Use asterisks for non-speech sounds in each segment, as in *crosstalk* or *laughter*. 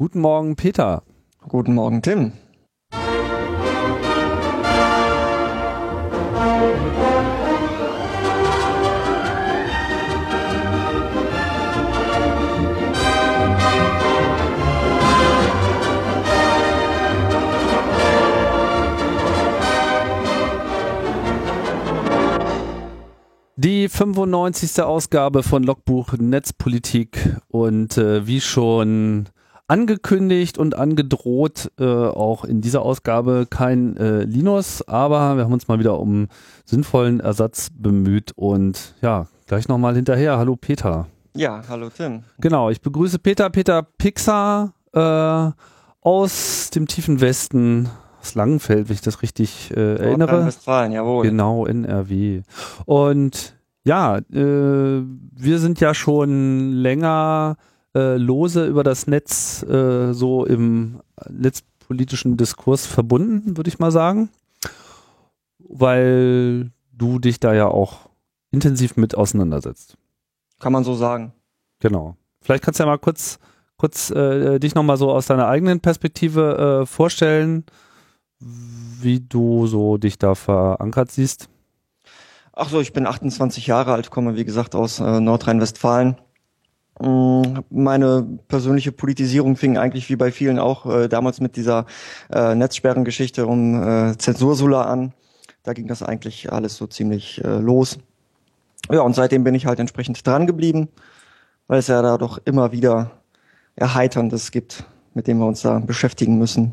Guten Morgen, Peter. Guten Morgen, Tim. Die 95. Ausgabe von Logbuch Netzpolitik und äh, wie schon angekündigt und angedroht, äh, auch in dieser Ausgabe kein äh, Linus, aber wir haben uns mal wieder um sinnvollen Ersatz bemüht und ja, gleich nochmal hinterher. Hallo Peter. Ja, hallo Tim. Genau, ich begrüße Peter, Peter Pixar äh, aus dem tiefen Westen aus Langenfeld, wenn ich das richtig äh, erinnere. Westfalen, jawohl. Genau, NRW. Und ja, äh, wir sind ja schon länger äh, lose über das Netz äh, so im netzpolitischen Diskurs verbunden, würde ich mal sagen. Weil du dich da ja auch intensiv mit auseinandersetzt. Kann man so sagen. Genau. Vielleicht kannst du ja mal kurz, kurz äh, dich nochmal so aus deiner eigenen Perspektive äh, vorstellen wie du so dich da verankert siehst. Ach so, ich bin 28 Jahre alt, komme wie gesagt aus äh, Nordrhein-Westfalen. Mm, meine persönliche Politisierung fing eigentlich wie bei vielen auch äh, damals mit dieser äh, Netzsperrengeschichte um äh, Zensursula an. Da ging das eigentlich alles so ziemlich äh, los. Ja, und seitdem bin ich halt entsprechend dran geblieben, weil es ja da doch immer wieder Erheiterndes gibt, mit dem wir uns da beschäftigen müssen.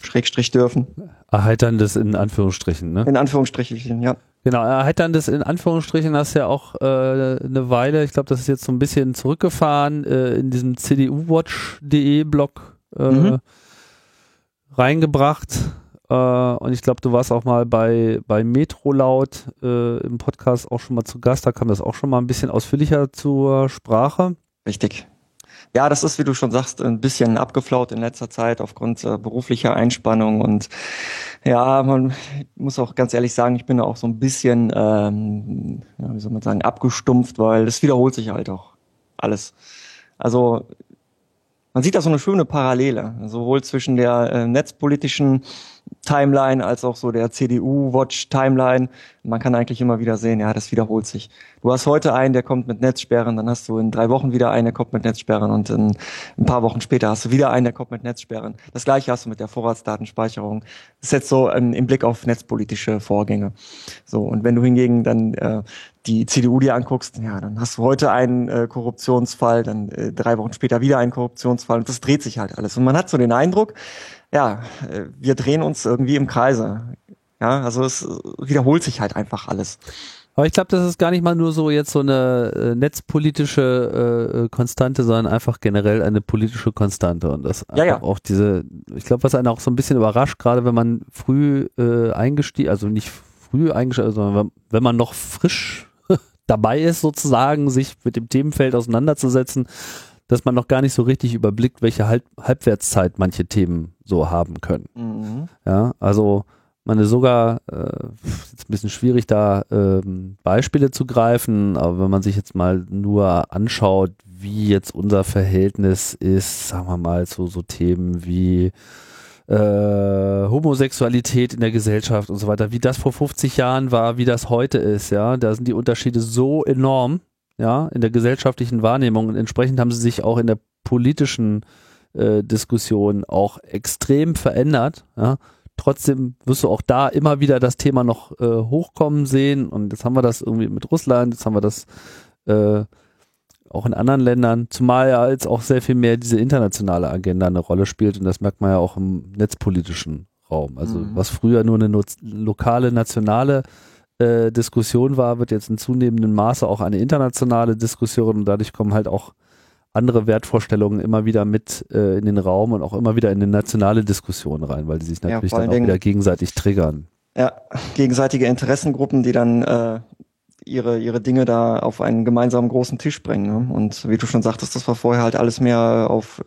Schrägstrich dürfen. Erheiterndes in Anführungsstrichen, ne? In Anführungsstrichen, ja. Genau, erheiterndes in Anführungsstrichen du ja auch äh, eine Weile, ich glaube, das ist jetzt so ein bisschen zurückgefahren, äh, in diesem cduwatch.de Blog äh, mhm. reingebracht. Äh, und ich glaube, du warst auch mal bei, bei Metro Laut äh, im Podcast auch schon mal zu Gast, da kam das auch schon mal ein bisschen ausführlicher zur Sprache. Richtig. Ja, das ist, wie du schon sagst, ein bisschen abgeflaut in letzter Zeit aufgrund äh, beruflicher Einspannung und ja, man muss auch ganz ehrlich sagen, ich bin da auch so ein bisschen, ähm, ja, wie soll man sagen, abgestumpft, weil es wiederholt sich halt auch alles. Also man sieht da so eine schöne Parallele, sowohl zwischen der äh, netzpolitischen Timeline als auch so der CDU-Watch-Timeline. Man kann eigentlich immer wieder sehen, ja, das wiederholt sich. Du hast heute einen, der kommt mit Netzsperren, dann hast du in drei Wochen wieder einen, der kommt mit Netzsperren und in ein paar Wochen später hast du wieder einen, der kommt mit Netzsperren. Das gleiche hast du mit der Vorratsdatenspeicherung. Das ist jetzt so ähm, im Blick auf netzpolitische Vorgänge. So, und wenn du hingegen dann äh, die CDU dir anguckst, ja, dann hast du heute einen äh, Korruptionsfall, dann äh, drei Wochen später wieder einen Korruptionsfall und das dreht sich halt alles. Und man hat so den Eindruck, ja, äh, wir drehen uns irgendwie im Kreise. Ja, also es wiederholt sich halt einfach alles. Aber ich glaube, das ist gar nicht mal nur so jetzt so eine äh, netzpolitische äh, äh Konstante, sondern einfach generell eine politische Konstante. Und das ja, ja. auch diese, ich glaube, was einen auch so ein bisschen überrascht, gerade wenn man früh äh, eingestiegen, also nicht früh eingestiegen, sondern wenn man noch frisch *laughs* dabei ist, sozusagen, sich mit dem Themenfeld auseinanderzusetzen, dass man noch gar nicht so richtig überblickt, welche Halb Halbwertszeit manche Themen so haben können. Mhm. Ja, also man ist sogar, äh, ist ein bisschen schwierig da ähm, Beispiele zu greifen, aber wenn man sich jetzt mal nur anschaut, wie jetzt unser Verhältnis ist, sagen wir mal, zu so Themen wie äh, Homosexualität in der Gesellschaft und so weiter, wie das vor 50 Jahren war, wie das heute ist, ja, da sind die Unterschiede so enorm, ja, in der gesellschaftlichen Wahrnehmung und entsprechend haben sie sich auch in der politischen äh, Diskussion auch extrem verändert, ja. Trotzdem wirst du auch da immer wieder das Thema noch äh, hochkommen sehen und jetzt haben wir das irgendwie mit Russland, jetzt haben wir das äh, auch in anderen Ländern, zumal ja jetzt auch sehr viel mehr diese internationale Agenda eine Rolle spielt und das merkt man ja auch im netzpolitischen Raum. Also mhm. was früher nur eine lokale, nationale äh, Diskussion war, wird jetzt in zunehmendem Maße auch eine internationale Diskussion und dadurch kommen halt auch andere Wertvorstellungen immer wieder mit äh, in den Raum und auch immer wieder in eine nationale Diskussion rein, weil die sich natürlich ja, dann auch Dingen, wieder gegenseitig triggern. Ja, gegenseitige Interessengruppen, die dann äh, ihre, ihre Dinge da auf einen gemeinsamen großen Tisch bringen. Ne? Und wie du schon sagtest, das war vorher halt alles mehr auf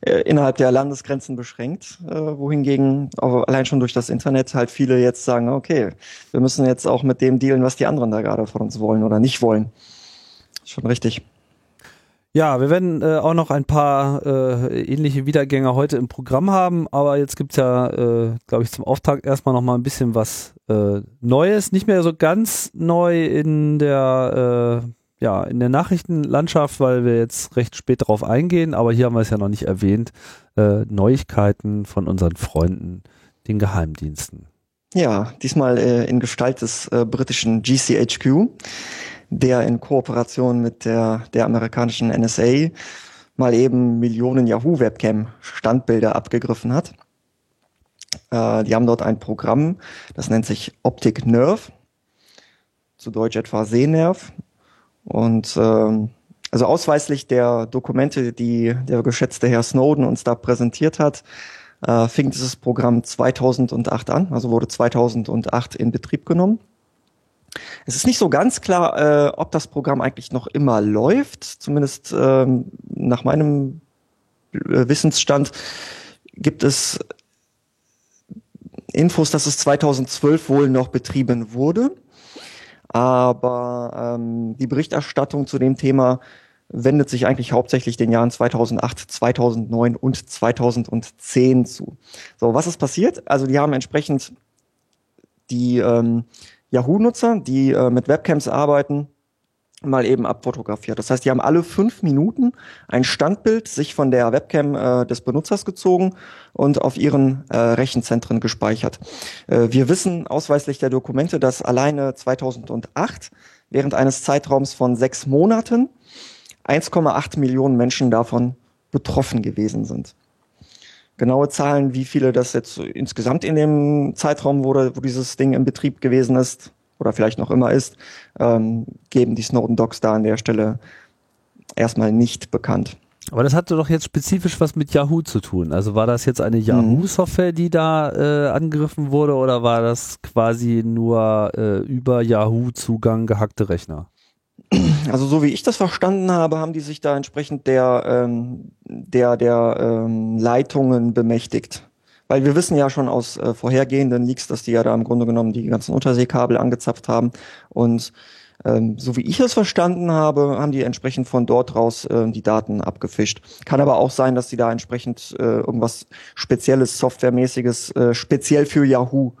äh, innerhalb der Landesgrenzen beschränkt, äh, wohingegen allein schon durch das Internet halt viele jetzt sagen, okay, wir müssen jetzt auch mit dem dealen, was die anderen da gerade von uns wollen oder nicht wollen. Schon richtig. Ja, wir werden äh, auch noch ein paar äh, ähnliche Wiedergänger heute im Programm haben, aber jetzt gibt's ja, äh, glaube ich, zum Auftakt erstmal noch mal ein bisschen was äh, Neues. Nicht mehr so ganz neu in der, äh, ja, in der Nachrichtenlandschaft, weil wir jetzt recht spät darauf eingehen, aber hier haben wir es ja noch nicht erwähnt. Äh, Neuigkeiten von unseren Freunden, den Geheimdiensten. Ja, diesmal äh, in Gestalt des äh, britischen GCHQ der in Kooperation mit der, der amerikanischen NSA mal eben Millionen Yahoo-Webcam-Standbilder abgegriffen hat. Äh, die haben dort ein Programm, das nennt sich Optic Nerve, zu Deutsch etwa Sehnerv. Und ähm, also ausweislich der Dokumente, die der geschätzte Herr Snowden uns da präsentiert hat, äh, fing dieses Programm 2008 an, also wurde 2008 in Betrieb genommen. Es ist nicht so ganz klar, äh, ob das Programm eigentlich noch immer läuft. Zumindest ähm, nach meinem äh, Wissensstand gibt es Infos, dass es 2012 wohl noch betrieben wurde. Aber ähm, die Berichterstattung zu dem Thema wendet sich eigentlich hauptsächlich den Jahren 2008, 2009 und 2010 zu. So, was ist passiert? Also die haben entsprechend die ähm, Yahoo-Nutzer, die äh, mit Webcams arbeiten, mal eben abfotografiert. Das heißt, die haben alle fünf Minuten ein Standbild sich von der Webcam äh, des Benutzers gezogen und auf ihren äh, Rechenzentren gespeichert. Äh, wir wissen ausweislich der Dokumente, dass alleine 2008 während eines Zeitraums von sechs Monaten 1,8 Millionen Menschen davon betroffen gewesen sind. Genaue Zahlen, wie viele das jetzt insgesamt in dem Zeitraum wurde, wo dieses Ding in Betrieb gewesen ist oder vielleicht noch immer ist, ähm, geben die Snowden Docs da an der Stelle erstmal nicht bekannt. Aber das hatte doch jetzt spezifisch was mit Yahoo zu tun. Also war das jetzt eine mhm. Yahoo-Software, die da äh, angegriffen wurde, oder war das quasi nur äh, über Yahoo-Zugang gehackte Rechner? Also so wie ich das verstanden habe, haben die sich da entsprechend der, ähm, der, der ähm, Leitungen bemächtigt. Weil wir wissen ja schon aus äh, vorhergehenden Leaks, dass die ja da im Grunde genommen die ganzen Unterseekabel angezapft haben. Und ähm, so wie ich es verstanden habe, haben die entsprechend von dort raus äh, die Daten abgefischt. Kann aber auch sein, dass die da entsprechend äh, irgendwas Spezielles, Softwaremäßiges, äh, speziell für Yahoo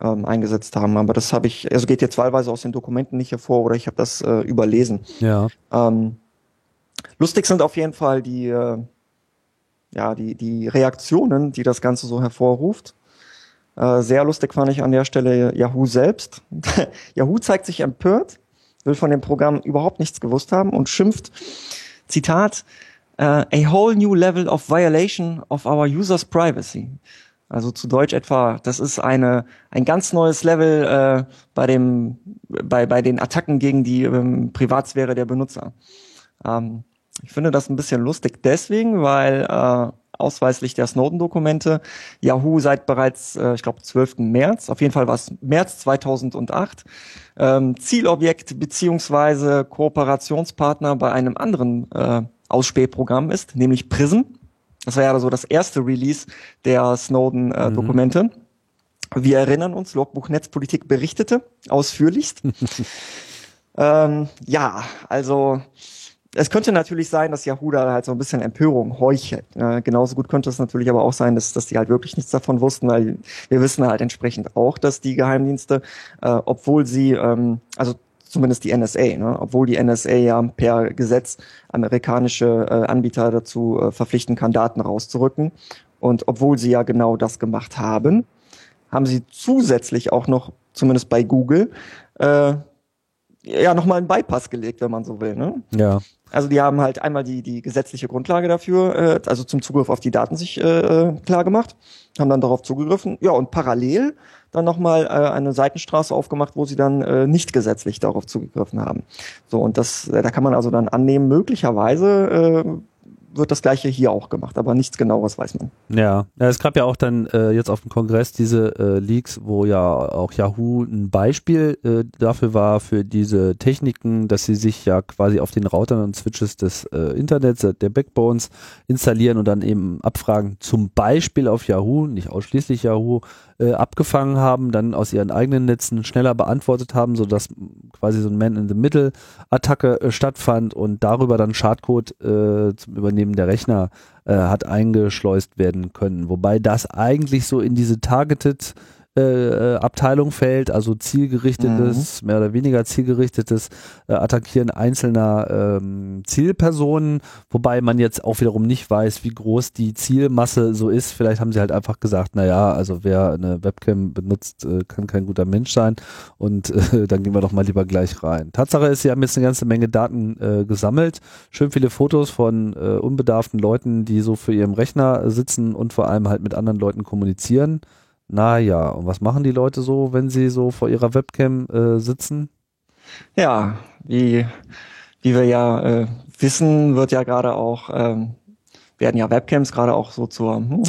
ähm, eingesetzt haben. Aber das habe ich, also geht jetzt wahlweise aus den Dokumenten nicht hervor oder ich habe das äh, überlesen. Ja. Ähm, lustig sind auf jeden Fall die, äh, ja, die, die Reaktionen, die das Ganze so hervorruft. Äh, sehr lustig fand ich an der Stelle Yahoo selbst. *laughs* Yahoo zeigt sich empört, will von dem Programm überhaupt nichts gewusst haben und schimpft, Zitat, uh, a whole new level of violation of our users' privacy. Also zu Deutsch etwa, das ist eine ein ganz neues Level äh, bei dem bei bei den Attacken gegen die ähm, Privatsphäre der Benutzer. Ähm, ich finde das ein bisschen lustig deswegen, weil äh, ausweislich der Snowden-Dokumente Yahoo seit bereits, äh, ich glaube, 12. März, auf jeden Fall war es März 2008, ähm, Zielobjekt beziehungsweise Kooperationspartner bei einem anderen äh, Ausspähprogramm ist, nämlich PRISM. Das war ja so das erste Release der Snowden-Dokumente. Äh, mhm. Wir erinnern uns, Logbuch Netzpolitik berichtete ausführlichst. *laughs* ähm, ja, also es könnte natürlich sein, dass Yahoo da halt so ein bisschen Empörung heuchelt. Äh, genauso gut könnte es natürlich aber auch sein, dass, dass die halt wirklich nichts davon wussten, weil wir wissen halt entsprechend auch, dass die Geheimdienste, äh, obwohl sie, ähm, also zumindest die NSA, ne? obwohl die NSA ja per Gesetz amerikanische äh, Anbieter dazu äh, verpflichten kann, Daten rauszurücken. Und obwohl sie ja genau das gemacht haben, haben sie zusätzlich auch noch, zumindest bei Google, äh, ja nochmal einen Bypass gelegt, wenn man so will. Ne? Ja. Also die haben halt einmal die, die gesetzliche Grundlage dafür, äh, also zum Zugriff auf die Daten sich äh, äh klar gemacht, haben dann darauf zugegriffen. Ja, und parallel dann nochmal äh, eine Seitenstraße aufgemacht, wo sie dann äh, nicht gesetzlich darauf zugegriffen haben. So, und das, äh, da kann man also dann annehmen, möglicherweise äh, wird das gleiche hier auch gemacht, aber nichts genaueres weiß man. Ja, ja es gab ja auch dann äh, jetzt auf dem Kongress diese äh, Leaks, wo ja auch Yahoo ein Beispiel äh, dafür war, für diese Techniken, dass sie sich ja quasi auf den Routern und Switches des äh, Internets, der Backbones installieren und dann eben abfragen, zum Beispiel auf Yahoo, nicht ausschließlich Yahoo, äh, abgefangen haben, dann aus ihren eigenen Netzen schneller beantwortet haben, sodass quasi so ein Man-in-the-Middle-Attacke äh, stattfand und darüber dann Schadcode äh, zum Übernehmen der Rechner äh, hat eingeschleust werden können. Wobei das eigentlich so in diese Targeted äh, Abteilung fällt, also zielgerichtetes, mhm. mehr oder weniger zielgerichtetes äh, Attackieren einzelner ähm, Zielpersonen, wobei man jetzt auch wiederum nicht weiß, wie groß die Zielmasse so ist. Vielleicht haben sie halt einfach gesagt, naja, also wer eine Webcam benutzt, äh, kann kein guter Mensch sein und äh, *laughs* dann gehen wir doch mal lieber gleich rein. Tatsache ist, sie haben jetzt eine ganze Menge Daten äh, gesammelt, schön viele Fotos von äh, unbedarften Leuten, die so für ihrem Rechner sitzen und vor allem halt mit anderen Leuten kommunizieren. Naja, und was machen die Leute so, wenn sie so vor ihrer Webcam äh, sitzen? Ja, wie, wie wir ja äh, wissen, wird ja gerade auch, ähm, werden ja Webcams gerade auch so zur hm,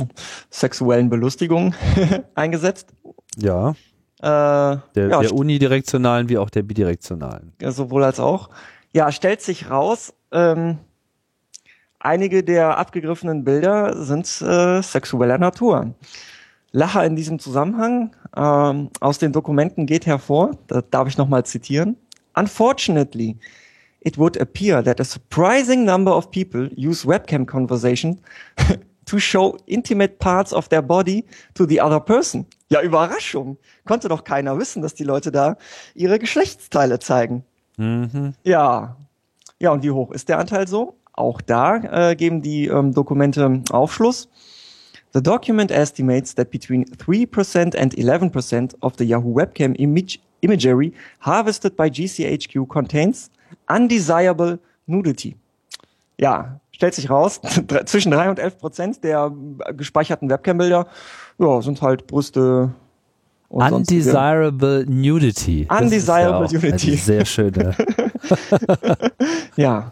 sexuellen Belustigung *laughs* eingesetzt. Ja. Äh, der, ja, der unidirektionalen wie auch der bidirektionalen. Sowohl als auch. Ja, stellt sich raus, ähm, einige der abgegriffenen Bilder sind äh, sexueller Natur. Lacher in diesem Zusammenhang ähm, aus den Dokumenten geht hervor, da darf ich nochmal zitieren. Unfortunately, it would appear that a surprising number of people use webcam conversation *laughs* to show intimate parts of their body to the other person. Ja, Überraschung. Konnte doch keiner wissen, dass die Leute da ihre Geschlechtsteile zeigen. Mhm. Ja. Ja, und wie hoch ist der Anteil so? Auch da äh, geben die ähm, Dokumente Aufschluss. The document estimates that between 3% and 11% of the Yahoo webcam image imagery harvested by GCHQ contains undesirable nudity. Ja, stellt sich raus, *laughs* zwischen 3 und 11 Prozent der gespeicherten Webcam-Bilder ja, sind halt Brüste. Undesirable sonstige. Nudity. Undesirable ja Nudity. Sehr schöne. *laughs* *laughs* ja.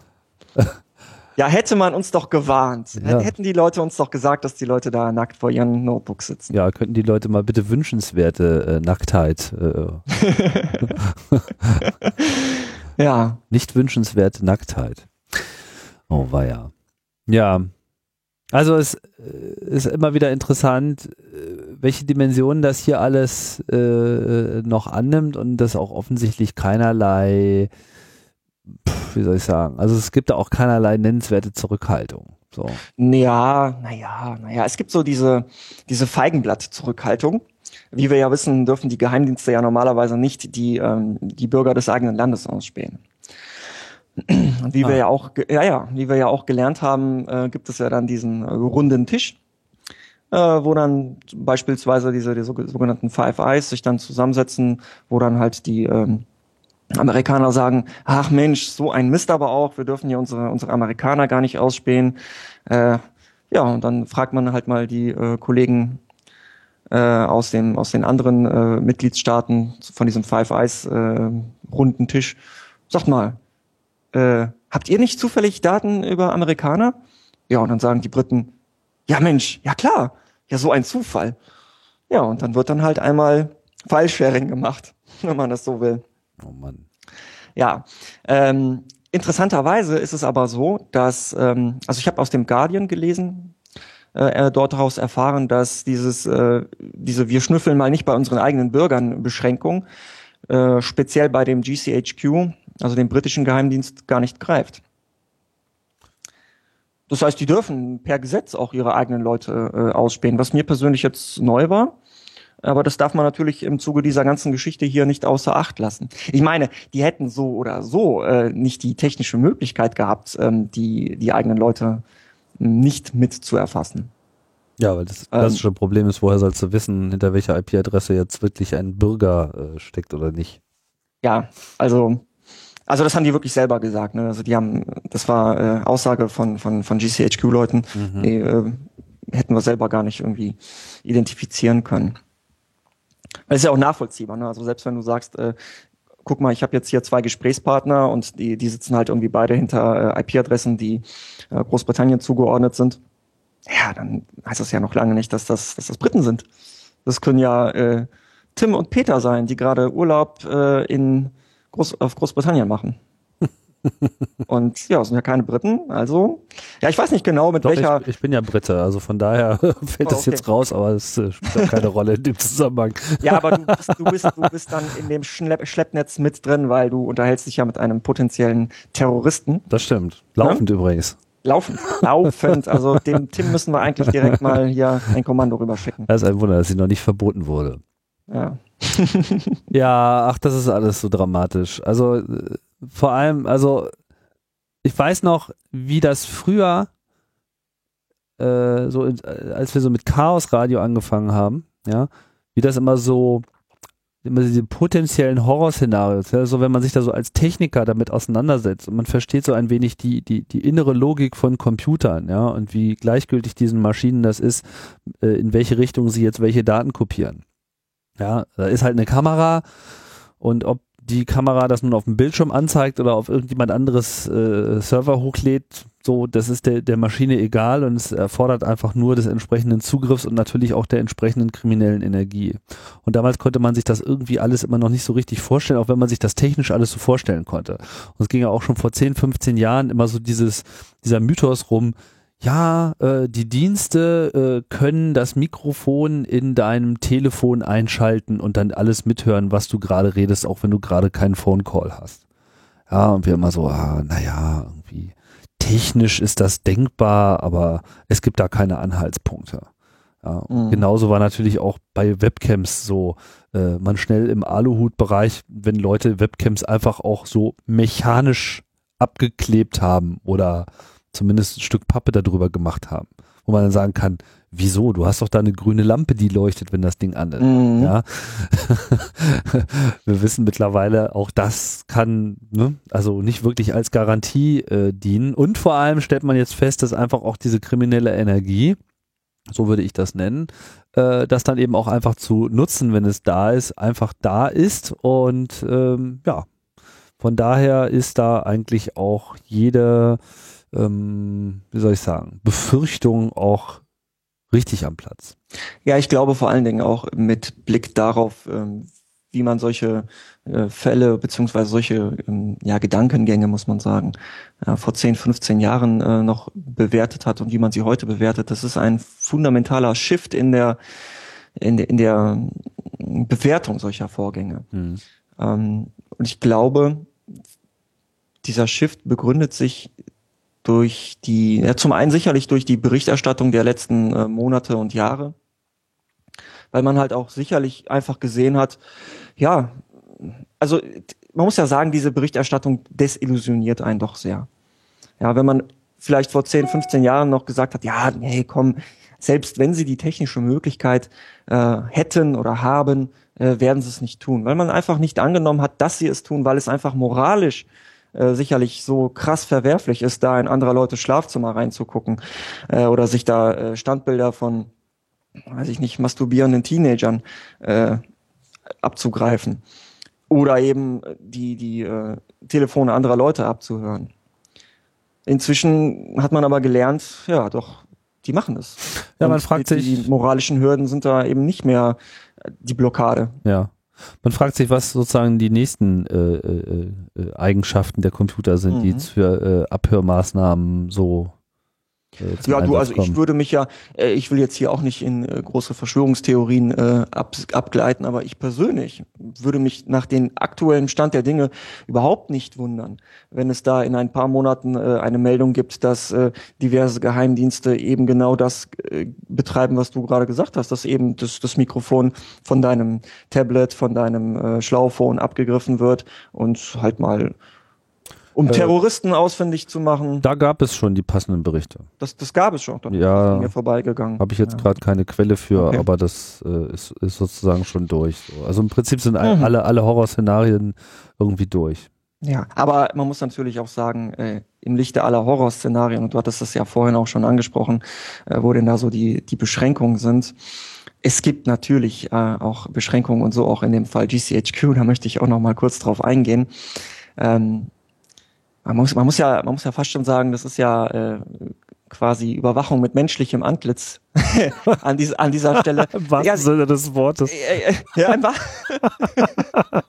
Ja, hätte man uns doch gewarnt. Ja. Hätten die Leute uns doch gesagt, dass die Leute da nackt vor ihren Notebooks sitzen. Ja, könnten die Leute mal bitte wünschenswerte äh, Nacktheit. Äh, *laughs* ja. Nicht wünschenswerte Nacktheit. Oh, war ja. Ja. Also es äh, ist immer wieder interessant, äh, welche Dimensionen das hier alles äh, noch annimmt und das auch offensichtlich keinerlei wie soll ich sagen, also es gibt da auch keinerlei nennenswerte Zurückhaltung. So. Ja, naja, naja, es gibt so diese, diese Feigenblatt-Zurückhaltung. Wie wir ja wissen, dürfen die Geheimdienste ja normalerweise nicht die, ähm, die Bürger des eigenen Landes ausspähen. Und wie ah. wir ja auch, ja, ja, wie wir ja auch gelernt haben, äh, gibt es ja dann diesen äh, runden Tisch, äh, wo dann beispielsweise diese die sogenannten Five Eyes sich dann zusammensetzen, wo dann halt die ähm, Amerikaner sagen, ach Mensch, so ein Mist aber auch, wir dürfen ja unsere, unsere Amerikaner gar nicht ausspähen. Äh, ja, und dann fragt man halt mal die äh, Kollegen äh, aus, dem, aus den anderen äh, Mitgliedstaaten von diesem Five Eyes äh, runden Tisch. Sagt mal, äh, habt ihr nicht zufällig Daten über Amerikaner? Ja, und dann sagen die Briten, ja Mensch, ja klar, ja so ein Zufall. Ja, und dann wird dann halt einmal File-Sharing gemacht, *laughs* wenn man das so will. Oh Mann. Ja, ähm, interessanterweise ist es aber so, dass, ähm, also ich habe aus dem Guardian gelesen, äh, dort daraus erfahren, dass dieses, äh, diese wir schnüffeln mal nicht bei unseren eigenen Bürgern Beschränkung, äh, speziell bei dem GCHQ, also dem britischen Geheimdienst, gar nicht greift. Das heißt, die dürfen per Gesetz auch ihre eigenen Leute äh, ausspähen, was mir persönlich jetzt neu war. Aber das darf man natürlich im Zuge dieser ganzen Geschichte hier nicht außer Acht lassen. Ich meine, die hätten so oder so äh, nicht die technische Möglichkeit gehabt, ähm, die, die eigenen Leute nicht mit zu erfassen. Ja, weil das klassische ähm, Problem ist, woher sollst du wissen, hinter welcher IP-Adresse jetzt wirklich ein Bürger äh, steckt oder nicht? Ja, also also das haben die wirklich selber gesagt. Ne? Also die haben, das war äh, Aussage von von von GCHQ-Leuten, mhm. die äh, hätten wir selber gar nicht irgendwie identifizieren können. Das ist ja auch nachvollziehbar. Ne? Also selbst wenn du sagst, äh, guck mal, ich habe jetzt hier zwei Gesprächspartner und die, die sitzen halt irgendwie beide hinter äh, IP-Adressen, die äh, Großbritannien zugeordnet sind. Ja, dann heißt das ja noch lange nicht, dass das, dass das Briten sind. Das können ja äh, Tim und Peter sein, die gerade Urlaub äh, in Groß, auf Großbritannien machen. Und ja, sind ja keine Briten, also ja, ich weiß nicht genau, mit Doch, welcher. Ich, ich, bin ja Brite, also von daher *laughs* fällt oh, das okay. jetzt raus, aber es äh, spielt auch keine Rolle in dem Zusammenhang. Ja, aber du bist, du bist, du *laughs* bist dann in dem Schlepp Schleppnetz mit drin, weil du unterhältst dich ja mit einem potenziellen Terroristen. Das stimmt. Laufend ja? übrigens. Laufend, laufend. Also dem Tim müssen wir eigentlich direkt mal hier ein Kommando rüberschicken. Das ist ein Wunder, dass sie noch nicht verboten wurde. Ja. ja, ach, das ist alles so dramatisch. Also äh, vor allem, also ich weiß noch, wie das früher, äh, so äh, als wir so mit Chaos Radio angefangen haben, ja, wie das immer so immer diese potenziellen Horrorszenarios, ja, so wenn man sich da so als Techniker damit auseinandersetzt und man versteht so ein wenig die, die, die innere Logik von Computern, ja, und wie gleichgültig diesen Maschinen das ist, äh, in welche Richtung sie jetzt welche Daten kopieren. Ja, da ist halt eine Kamera und ob die Kamera das nun auf dem Bildschirm anzeigt oder auf irgendjemand anderes äh, Server hochlädt, so, das ist der, der Maschine egal und es erfordert einfach nur des entsprechenden Zugriffs und natürlich auch der entsprechenden kriminellen Energie. Und damals konnte man sich das irgendwie alles immer noch nicht so richtig vorstellen, auch wenn man sich das technisch alles so vorstellen konnte. Und es ging ja auch schon vor 10, 15 Jahren immer so dieses, dieser Mythos rum, ja, äh, die Dienste äh, können das Mikrofon in deinem Telefon einschalten und dann alles mithören, was du gerade redest, auch wenn du gerade keinen Phone Call hast. Ja, und wir immer so, ah, naja, irgendwie technisch ist das denkbar, aber es gibt da keine Anhaltspunkte. Ja, mhm. Genauso war natürlich auch bei Webcams so, äh, man schnell im Aluhut-Bereich, wenn Leute Webcams einfach auch so mechanisch abgeklebt haben oder zumindest ein Stück Pappe darüber gemacht haben, wo man dann sagen kann, wieso? Du hast doch da eine grüne Lampe, die leuchtet, wenn das Ding an ist. Mhm. Ja. *laughs* Wir wissen mittlerweile, auch das kann ne, also nicht wirklich als Garantie äh, dienen. Und vor allem stellt man jetzt fest, dass einfach auch diese kriminelle Energie, so würde ich das nennen, äh, das dann eben auch einfach zu nutzen, wenn es da ist, einfach da ist. Und ähm, ja, von daher ist da eigentlich auch jede ähm, wie soll ich sagen, Befürchtung auch richtig am Platz. Ja, ich glaube vor allen Dingen auch mit Blick darauf, ähm, wie man solche äh, Fälle beziehungsweise solche ähm, ja, Gedankengänge, muss man sagen, äh, vor 10, 15 Jahren äh, noch bewertet hat und wie man sie heute bewertet. Das ist ein fundamentaler Shift in der, in der, in der Bewertung solcher Vorgänge. Mhm. Ähm, und ich glaube, dieser Shift begründet sich durch die, ja, zum einen sicherlich durch die Berichterstattung der letzten äh, Monate und Jahre, weil man halt auch sicherlich einfach gesehen hat, ja, also man muss ja sagen, diese Berichterstattung desillusioniert einen doch sehr. Ja, wenn man vielleicht vor 10, 15 Jahren noch gesagt hat, ja, nee, komm, selbst wenn sie die technische Möglichkeit äh, hätten oder haben, äh, werden sie es nicht tun, weil man einfach nicht angenommen hat, dass sie es tun, weil es einfach moralisch äh, sicherlich so krass verwerflich ist, da in anderer Leute Schlafzimmer reinzugucken äh, oder sich da äh, Standbilder von, weiß ich nicht, masturbierenden Teenagern äh, abzugreifen oder eben die die äh, Telefone anderer Leute abzuhören. Inzwischen hat man aber gelernt, ja, doch, die machen das. Ja, man Und fragt die, sich. Die moralischen Hürden sind da eben nicht mehr die Blockade. Ja. Man fragt sich, was sozusagen die nächsten äh, äh, äh Eigenschaften der Computer sind, mhm. die für äh, Abhörmaßnahmen so äh, ja, du, also kommen. ich würde mich ja, äh, ich will jetzt hier auch nicht in äh, große Verschwörungstheorien äh, ab, abgleiten, aber ich persönlich würde mich nach dem aktuellen Stand der Dinge überhaupt nicht wundern, wenn es da in ein paar Monaten äh, eine Meldung gibt, dass äh, diverse Geheimdienste eben genau das äh, betreiben, was du gerade gesagt hast, dass eben das, das Mikrofon von deinem Tablet, von deinem äh, Schlauphone abgegriffen wird und halt mal um äh, Terroristen ausfindig zu machen. Da gab es schon die passenden Berichte. Das, das gab es schon. Dann ja. Mir vorbeigegangen. Habe ich jetzt ja. gerade keine Quelle für, okay. aber das äh, ist, ist sozusagen schon durch. So. Also im Prinzip sind mhm. alle, alle Horrorszenarien irgendwie durch. Ja, aber man muss natürlich auch sagen, äh, im Lichte aller Horrorszenarien, und du hattest das ja vorhin auch schon angesprochen, äh, wo denn da so die, die Beschränkungen sind, es gibt natürlich äh, auch Beschränkungen und so auch in dem Fall GCHQ, da möchte ich auch noch mal kurz drauf eingehen. Ähm, man muss, man muss ja, man muss ja fast schon sagen, das ist ja äh, quasi Überwachung mit menschlichem Antlitz *laughs* an, dies, an dieser Stelle. *laughs* Was ja, Sinne des Wortes. Äh, äh, ja, einfach *laughs*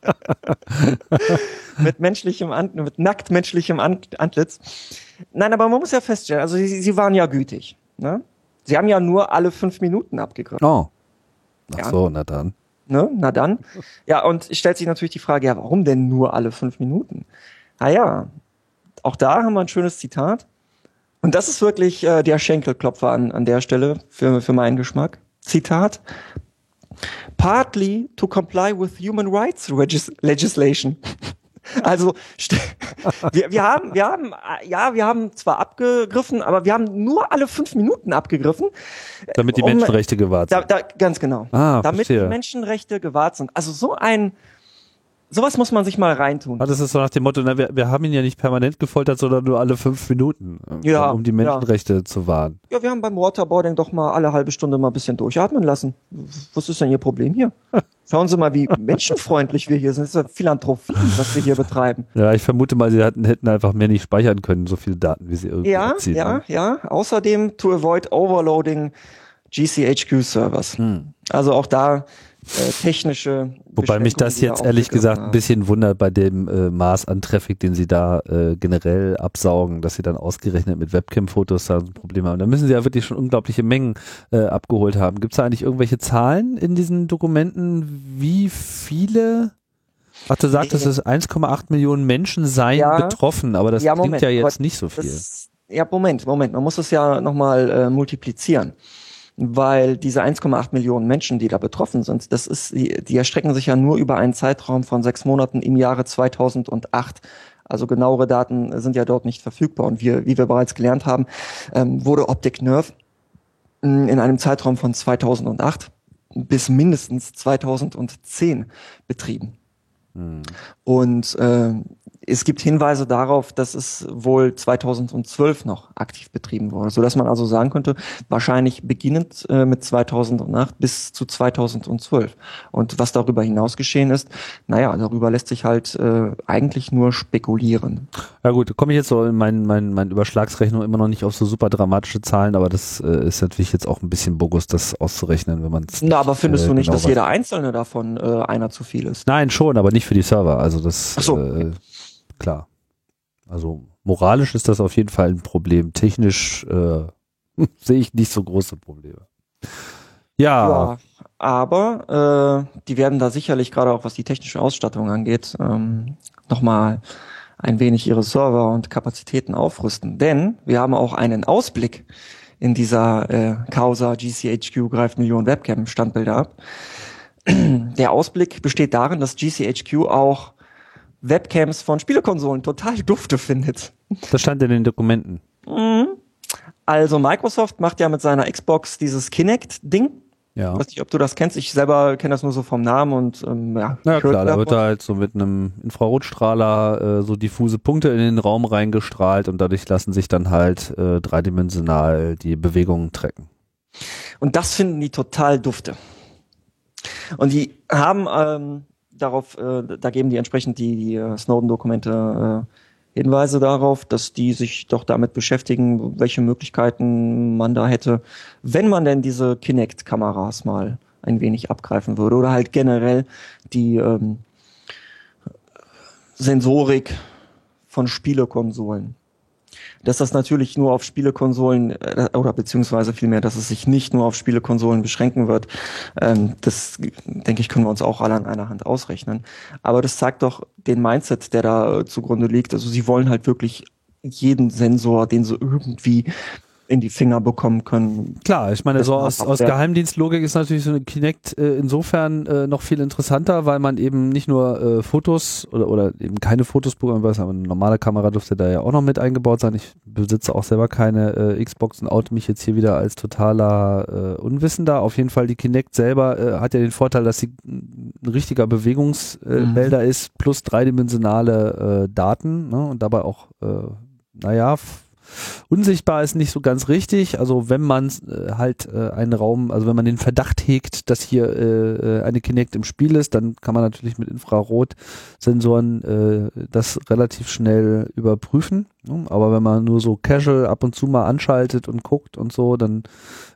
mit menschlichem Antlitz, mit nackt menschlichem Antlitz. Nein, aber man muss ja feststellen, also sie, sie waren ja gütig. Ne? Sie haben ja nur alle fünf Minuten abgegriffen. Oh. Ach ja. so, na dann. Ne? Na dann. Ja, und stellt sich natürlich die Frage, ja, warum denn nur alle fünf Minuten? Naja, auch da haben wir ein schönes Zitat. Und das ist wirklich äh, der Schenkelklopfer an, an der Stelle für, für meinen Geschmack. Zitat. Partly to comply with human rights legislation. *laughs* Also *laughs* wir, wir haben, wir haben, ja, wir haben zwar abgegriffen, aber wir haben nur alle fünf Minuten abgegriffen. Damit die Menschenrechte gewahrt sind. Da, da, ganz genau. Ah, Damit verstehe. die Menschenrechte gewahrt sind. Also so ein sowas muss man sich mal reintun. Ah, das ist so nach dem Motto, na, wir, wir haben ihn ja nicht permanent gefoltert, sondern nur alle fünf Minuten, äh, ja, um die Menschenrechte ja. zu wahren. Ja, wir haben beim Waterboarding doch mal alle halbe Stunde mal ein bisschen durchatmen lassen. Was ist denn Ihr Problem hier? *laughs* Schauen Sie mal, wie menschenfreundlich wir hier sind. Das ist ja Philanthropie, was wir hier betreiben. Ja, ich vermute mal, Sie hatten, hätten einfach mehr nicht speichern können, so viele Daten, wie Sie irgendwie Ja, erzielen. ja, ja. Außerdem to avoid overloading GCHQ-Servers. Hm. Also auch da äh, technische. Wobei mich das jetzt ehrlich gesagt ein bisschen wundert bei dem äh, Maß an Traffic, den sie da äh, generell absaugen, dass sie dann ausgerechnet mit Webcam-Fotos da ein Problem haben. Da müssen sie ja wirklich schon unglaubliche Mengen äh, abgeholt haben. Gibt es da eigentlich irgendwelche Zahlen in diesen Dokumenten, wie viele Ach, du sagtest, es 1,8 Millionen Menschen seien ja, betroffen, aber das ja, Moment, klingt ja jetzt nicht so viel. Das, ja, Moment, Moment, man muss es ja nochmal äh, multiplizieren weil diese 1,8 Millionen Menschen, die da betroffen sind, das ist, die, die erstrecken sich ja nur über einen Zeitraum von sechs Monaten im Jahre 2008. Also genauere Daten sind ja dort nicht verfügbar. Und wir, wie wir bereits gelernt haben, ähm, wurde Optic Nerve hm, in einem Zeitraum von 2008 bis mindestens 2010 betrieben. Hm. Und äh, es gibt Hinweise darauf, dass es wohl 2012 noch aktiv betrieben wurde, so dass man also sagen könnte, wahrscheinlich beginnend äh, mit 2008 bis zu 2012. Und was darüber hinaus geschehen ist, naja, darüber lässt sich halt äh, eigentlich nur spekulieren. Ja gut, komme ich jetzt so in mein, mein, mein Überschlagsrechnung immer noch nicht auf so super dramatische Zahlen, aber das äh, ist natürlich jetzt auch ein bisschen bogus, das auszurechnen, wenn man es. Na, aber findest äh, du nicht, genau dass jeder einzelne davon äh, einer zu viel ist? Nein, schon, aber nicht für die Server. Also das. Ach so. Klar. Also moralisch ist das auf jeden Fall ein Problem. Technisch äh, *laughs* sehe ich nicht so große Probleme. Ja. ja aber äh, die werden da sicherlich gerade auch was die technische Ausstattung angeht, ähm, nochmal ein wenig ihre Server und Kapazitäten aufrüsten. Denn wir haben auch einen Ausblick in dieser äh, Causa GCHQ greift Millionen Webcam-Standbilder ab. *clears throat* Der Ausblick besteht darin, dass GCHQ auch Webcams von Spielekonsolen total dufte findet. Das stand in den Dokumenten. Mhm. Also Microsoft macht ja mit seiner Xbox dieses Kinect-Ding. Ja. Ich weiß nicht, ob du das kennst. Ich selber kenne das nur so vom Namen und ähm, ja. Na ja, klar, da wird da halt so mit einem Infrarotstrahler äh, so diffuse Punkte in den Raum reingestrahlt und dadurch lassen sich dann halt äh, dreidimensional die Bewegungen tracken. Und das finden die total dufte. Und die haben ähm, darauf, äh, da geben die entsprechend die, die äh, Snowden-Dokumente äh, Hinweise darauf, dass die sich doch damit beschäftigen, welche Möglichkeiten man da hätte, wenn man denn diese Kinect-Kameras mal ein wenig abgreifen würde oder halt generell die ähm, Sensorik von Spielekonsolen dass das natürlich nur auf Spielekonsolen äh, oder beziehungsweise vielmehr, dass es sich nicht nur auf Spielekonsolen beschränken wird. Ähm, das denke ich, können wir uns auch alle an einer Hand ausrechnen. Aber das zeigt doch den Mindset, der da äh, zugrunde liegt. Also sie wollen halt wirklich jeden Sensor, den sie irgendwie in die Finger bekommen können. Klar, ich meine, so aus, aus Geheimdienstlogik ist natürlich so eine Kinect äh, insofern äh, noch viel interessanter, weil man eben nicht nur äh, Fotos oder, oder eben keine Fotos bekommen weiß, aber eine normale Kamera dürfte da ja auch noch mit eingebaut sein. Ich besitze auch selber keine äh, Xbox und oute mich jetzt hier wieder als totaler äh, Unwissender. Auf jeden Fall, die Kinect selber äh, hat ja den Vorteil, dass sie ein richtiger Bewegungsmelder mhm. ist, plus dreidimensionale äh, Daten ne, und dabei auch, äh, naja, unsichtbar ist nicht so ganz richtig. Also wenn man äh, halt äh, einen Raum, also wenn man den Verdacht hegt, dass hier äh, äh, eine Kinect im Spiel ist, dann kann man natürlich mit Infrarotsensoren äh, das relativ schnell überprüfen. Ne? Aber wenn man nur so casual ab und zu mal anschaltet und guckt und so, dann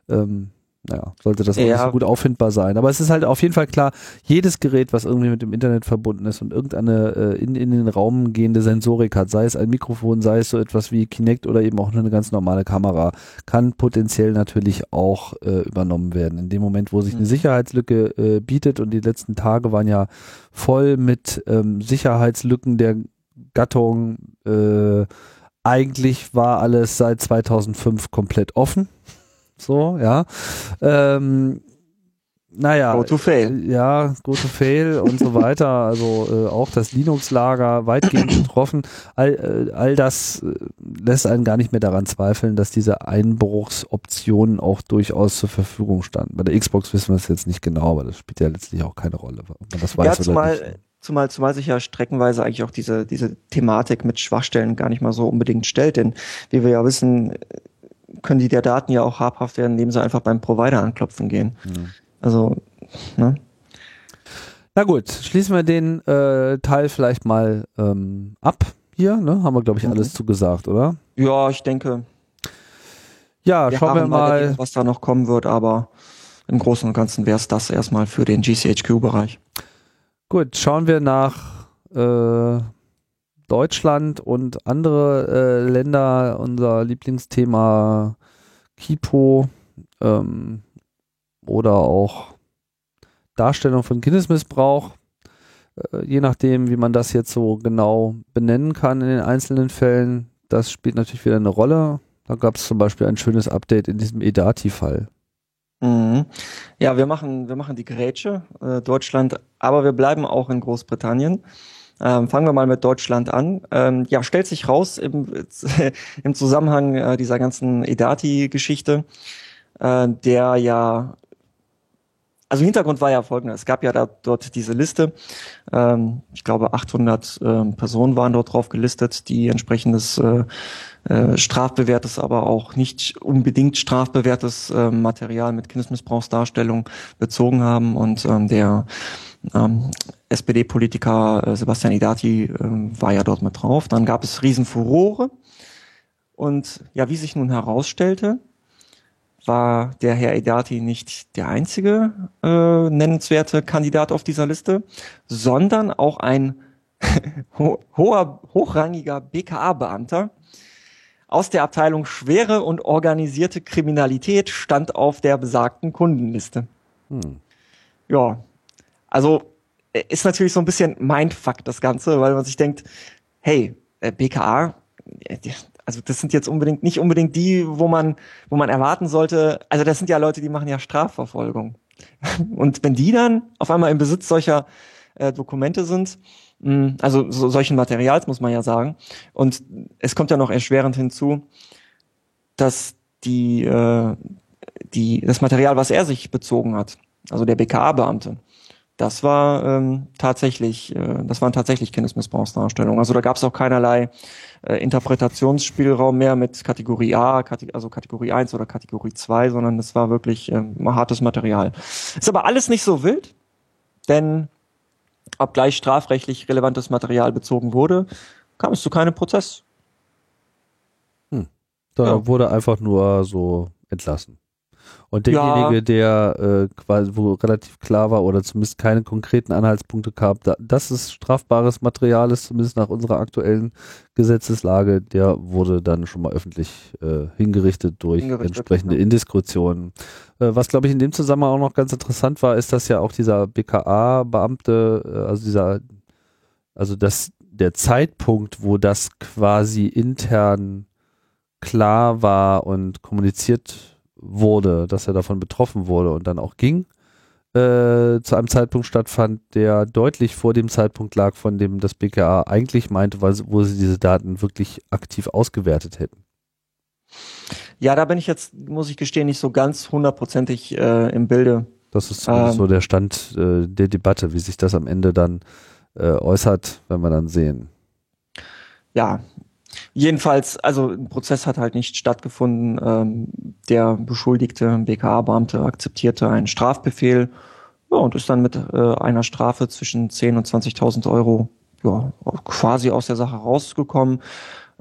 ähm, naja, sollte das auch ja. nicht so gut auffindbar sein. Aber es ist halt auf jeden Fall klar, jedes Gerät, was irgendwie mit dem Internet verbunden ist und irgendeine äh, in, in den Raum gehende Sensorik hat, sei es ein Mikrofon, sei es so etwas wie Kinect oder eben auch eine ganz normale Kamera, kann potenziell natürlich auch äh, übernommen werden. In dem Moment, wo sich eine mhm. Sicherheitslücke äh, bietet und die letzten Tage waren ja voll mit ähm, Sicherheitslücken der Gattung, äh, eigentlich war alles seit 2005 komplett offen so, ja. Ähm, naja. Go to fail. Ja, go to fail und so weiter. *laughs* Also äh, auch das Linux-Lager weitgehend betroffen. All, äh, all das äh, lässt einen gar nicht mehr daran zweifeln, dass diese Einbruchsoptionen auch durchaus zur Verfügung standen. Bei der Xbox wissen wir es jetzt nicht genau, aber das spielt ja letztlich auch keine Rolle, ob man das weiß ja, zumal, oder nicht. Zumal, zumal sich ja streckenweise eigentlich auch diese, diese Thematik mit Schwachstellen gar nicht mal so unbedingt stellt, denn wie wir ja wissen, können die der Daten ja auch habhaft werden, indem sie einfach beim Provider anklopfen gehen. Mhm. Also, ne? Na gut, schließen wir den äh, Teil vielleicht mal ähm, ab hier. Ne? Haben wir, glaube ich, mhm. alles zugesagt, oder? Ja, ich denke. Ja, wir schauen wir mal. Was da noch kommen wird, aber im Großen und Ganzen wäre es das erstmal für den GCHQ-Bereich. Gut, schauen wir nach äh, Deutschland und andere äh, Länder, unser Lieblingsthema Kipo ähm, oder auch Darstellung von Kindesmissbrauch, äh, je nachdem, wie man das jetzt so genau benennen kann in den einzelnen Fällen, das spielt natürlich wieder eine Rolle. Da gab es zum Beispiel ein schönes Update in diesem Edati-Fall. Mhm. Ja, wir machen, wir machen die Grätsche, äh, Deutschland, aber wir bleiben auch in Großbritannien. Ähm, fangen wir mal mit Deutschland an. Ähm, ja, stellt sich raus im, *laughs* im Zusammenhang äh, dieser ganzen Edati-Geschichte, äh, der ja, also Hintergrund war ja folgender. Es gab ja da dort diese Liste. Ähm, ich glaube, 800 äh, Personen waren dort drauf gelistet, die entsprechendes äh, äh, strafbewährtes, aber auch nicht unbedingt strafbewährtes äh, Material mit Kindesmissbrauchsdarstellung bezogen haben. Und ähm, der ähm, SPD-Politiker äh, Sebastian Idati äh, war ja dort mit drauf. Dann gab es Riesenfurore. Und ja, wie sich nun herausstellte, war der Herr Idati nicht der einzige äh, nennenswerte Kandidat auf dieser Liste, sondern auch ein *laughs* ho hoher, hochrangiger BKA-Beamter aus der Abteilung schwere und organisierte Kriminalität stand auf der besagten Kundenliste. Hm. Ja, also äh, ist natürlich so ein bisschen Mindfuck das Ganze, weil man sich denkt, hey, äh, BKA, äh, also das sind jetzt unbedingt nicht unbedingt die, wo man, wo man erwarten sollte. Also das sind ja Leute, die machen ja Strafverfolgung. *laughs* Und wenn die dann auf einmal im Besitz solcher äh, Dokumente sind, mh, hm, also so, solchen Materials muss man ja sagen, und es kommt ja noch erschwerend hinzu, dass die, äh, die das Material, was er sich bezogen hat, also der BKA-Beamte, das war ähm, tatsächlich, äh, das waren tatsächlich Kindesmissbrauchsdarstellungen. Also da gab es auch keinerlei äh, Interpretationsspielraum mehr mit Kategorie A, Kate also Kategorie 1 oder Kategorie 2, sondern das war wirklich ähm, hartes Material. Ist aber alles nicht so wild, denn obgleich strafrechtlich relevantes Material bezogen wurde, kam es zu keinem Prozess. Hm. Da ja. wurde einfach nur so entlassen. Und derjenige, ja. der äh, quasi, wo relativ klar war oder zumindest keine konkreten Anhaltspunkte gab, da, dass es strafbares Material ist, zumindest nach unserer aktuellen Gesetzeslage, der wurde dann schon mal öffentlich äh, hingerichtet durch hingerichtet, entsprechende ja. Indiskretionen. Äh, was, glaube ich, in dem Zusammenhang auch noch ganz interessant war, ist, dass ja auch dieser BKA-Beamte, äh, also dieser, also dass der Zeitpunkt, wo das quasi intern klar war und kommuniziert wurde, dass er davon betroffen wurde und dann auch ging, äh, zu einem Zeitpunkt stattfand, der deutlich vor dem Zeitpunkt lag, von dem das BKA eigentlich meinte, weil, wo sie diese Daten wirklich aktiv ausgewertet hätten. Ja, da bin ich jetzt, muss ich gestehen, nicht so ganz hundertprozentig äh, im Bilde. Das ist ähm, so der Stand äh, der Debatte, wie sich das am Ende dann äh, äußert, wenn wir dann sehen. Ja, Jedenfalls, also ein Prozess hat halt nicht stattgefunden. Ähm, der beschuldigte BKA-Beamte akzeptierte einen Strafbefehl ja, und ist dann mit äh, einer Strafe zwischen 10 und 20.000 Euro ja, quasi aus der Sache rausgekommen.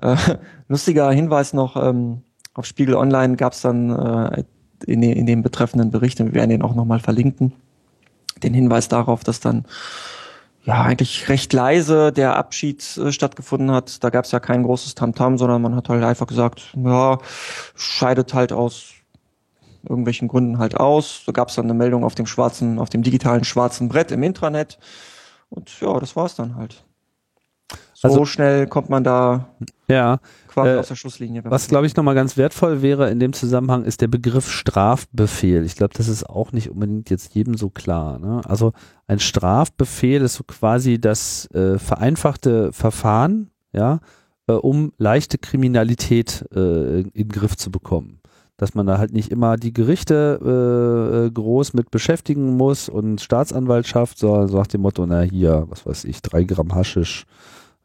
Äh, *laughs* lustiger Hinweis noch, ähm, auf Spiegel Online gab es dann äh, in, in dem betreffenden Bericht, wir werden den auch nochmal verlinken, den Hinweis darauf, dass dann ja eigentlich recht leise der Abschied äh, stattgefunden hat. Da gab es ja kein großes Tamtam, -Tam, sondern man hat halt einfach gesagt, ja, scheidet halt aus irgendwelchen Gründen halt aus. Da gab es dann eine Meldung auf dem schwarzen, auf dem digitalen schwarzen Brett im Intranet. Und ja, das war's dann halt. So also, schnell kommt man da ja, quasi äh, aus der Schlusslinie. Was, glaube ich, nochmal ganz wertvoll wäre in dem Zusammenhang, ist der Begriff Strafbefehl. Ich glaube, das ist auch nicht unbedingt jetzt jedem so klar. Ne? Also ein Strafbefehl ist so quasi das äh, vereinfachte Verfahren, ja, äh, um leichte Kriminalität äh, in den Griff zu bekommen dass man da halt nicht immer die Gerichte äh, äh, groß mit beschäftigen muss und Staatsanwaltschaft, sondern sagt dem Motto, na hier, was weiß ich, drei Gramm Haschisch,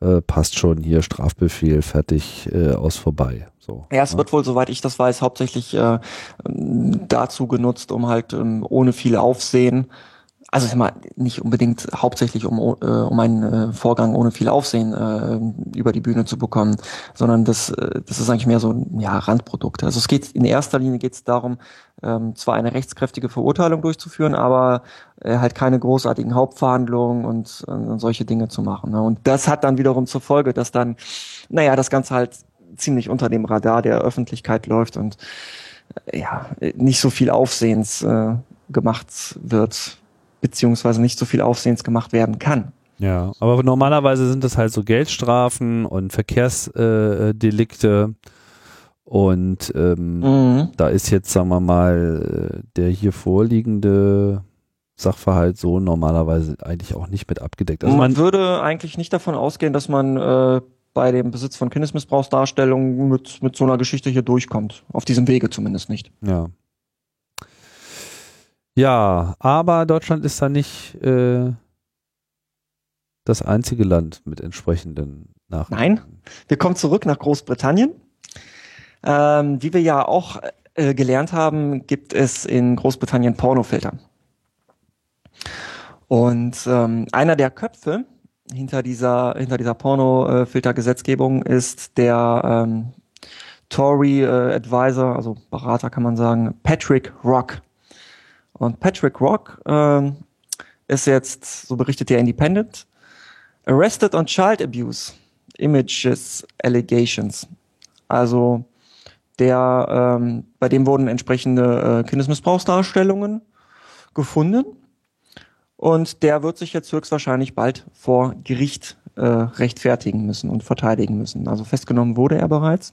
äh, passt schon, hier Strafbefehl, fertig, äh, aus vorbei. So, ja, es ne? wird wohl, soweit ich das weiß, hauptsächlich äh, dazu genutzt, um halt ähm, ohne viel Aufsehen also ich mal nicht unbedingt hauptsächlich um, äh, um einen äh, Vorgang ohne viel Aufsehen äh, über die Bühne zu bekommen, sondern das, äh, das ist eigentlich mehr so ein ja, Randprodukt. Also es geht in erster Linie geht es darum, ähm, zwar eine rechtskräftige Verurteilung durchzuführen, aber äh, halt keine großartigen Hauptverhandlungen und, äh, solche Dinge zu machen. Ne? Und das hat dann wiederum zur Folge, dass dann, naja, das Ganze halt ziemlich unter dem Radar der Öffentlichkeit läuft und äh, ja, nicht so viel Aufsehens äh, gemacht wird beziehungsweise nicht so viel Aufsehens gemacht werden kann. Ja, aber normalerweise sind das halt so Geldstrafen und Verkehrsdelikte. Äh, und ähm, mhm. da ist jetzt, sagen wir mal, der hier vorliegende Sachverhalt so normalerweise eigentlich auch nicht mit abgedeckt. Also man, man würde eigentlich nicht davon ausgehen, dass man äh, bei dem Besitz von Kindesmissbrauchsdarstellungen mit, mit so einer Geschichte hier durchkommt. Auf diesem Wege zumindest nicht. Ja. Ja, aber Deutschland ist da nicht äh, das einzige Land mit entsprechenden Nachrichten. Nein, wir kommen zurück nach Großbritannien. Ähm, wie wir ja auch äh, gelernt haben, gibt es in Großbritannien Pornofilter. Und ähm, einer der Köpfe hinter dieser hinter dieser Pornofiltergesetzgebung ist der ähm, Tory äh, Advisor, also Berater kann man sagen, Patrick Rock. Und Patrick Rock ähm, ist jetzt, so berichtet der Independent, arrested on child abuse images allegations. Also der, ähm, bei dem wurden entsprechende äh, Kindesmissbrauchsdarstellungen gefunden und der wird sich jetzt höchstwahrscheinlich bald vor Gericht äh, rechtfertigen müssen und verteidigen müssen. Also festgenommen wurde er bereits.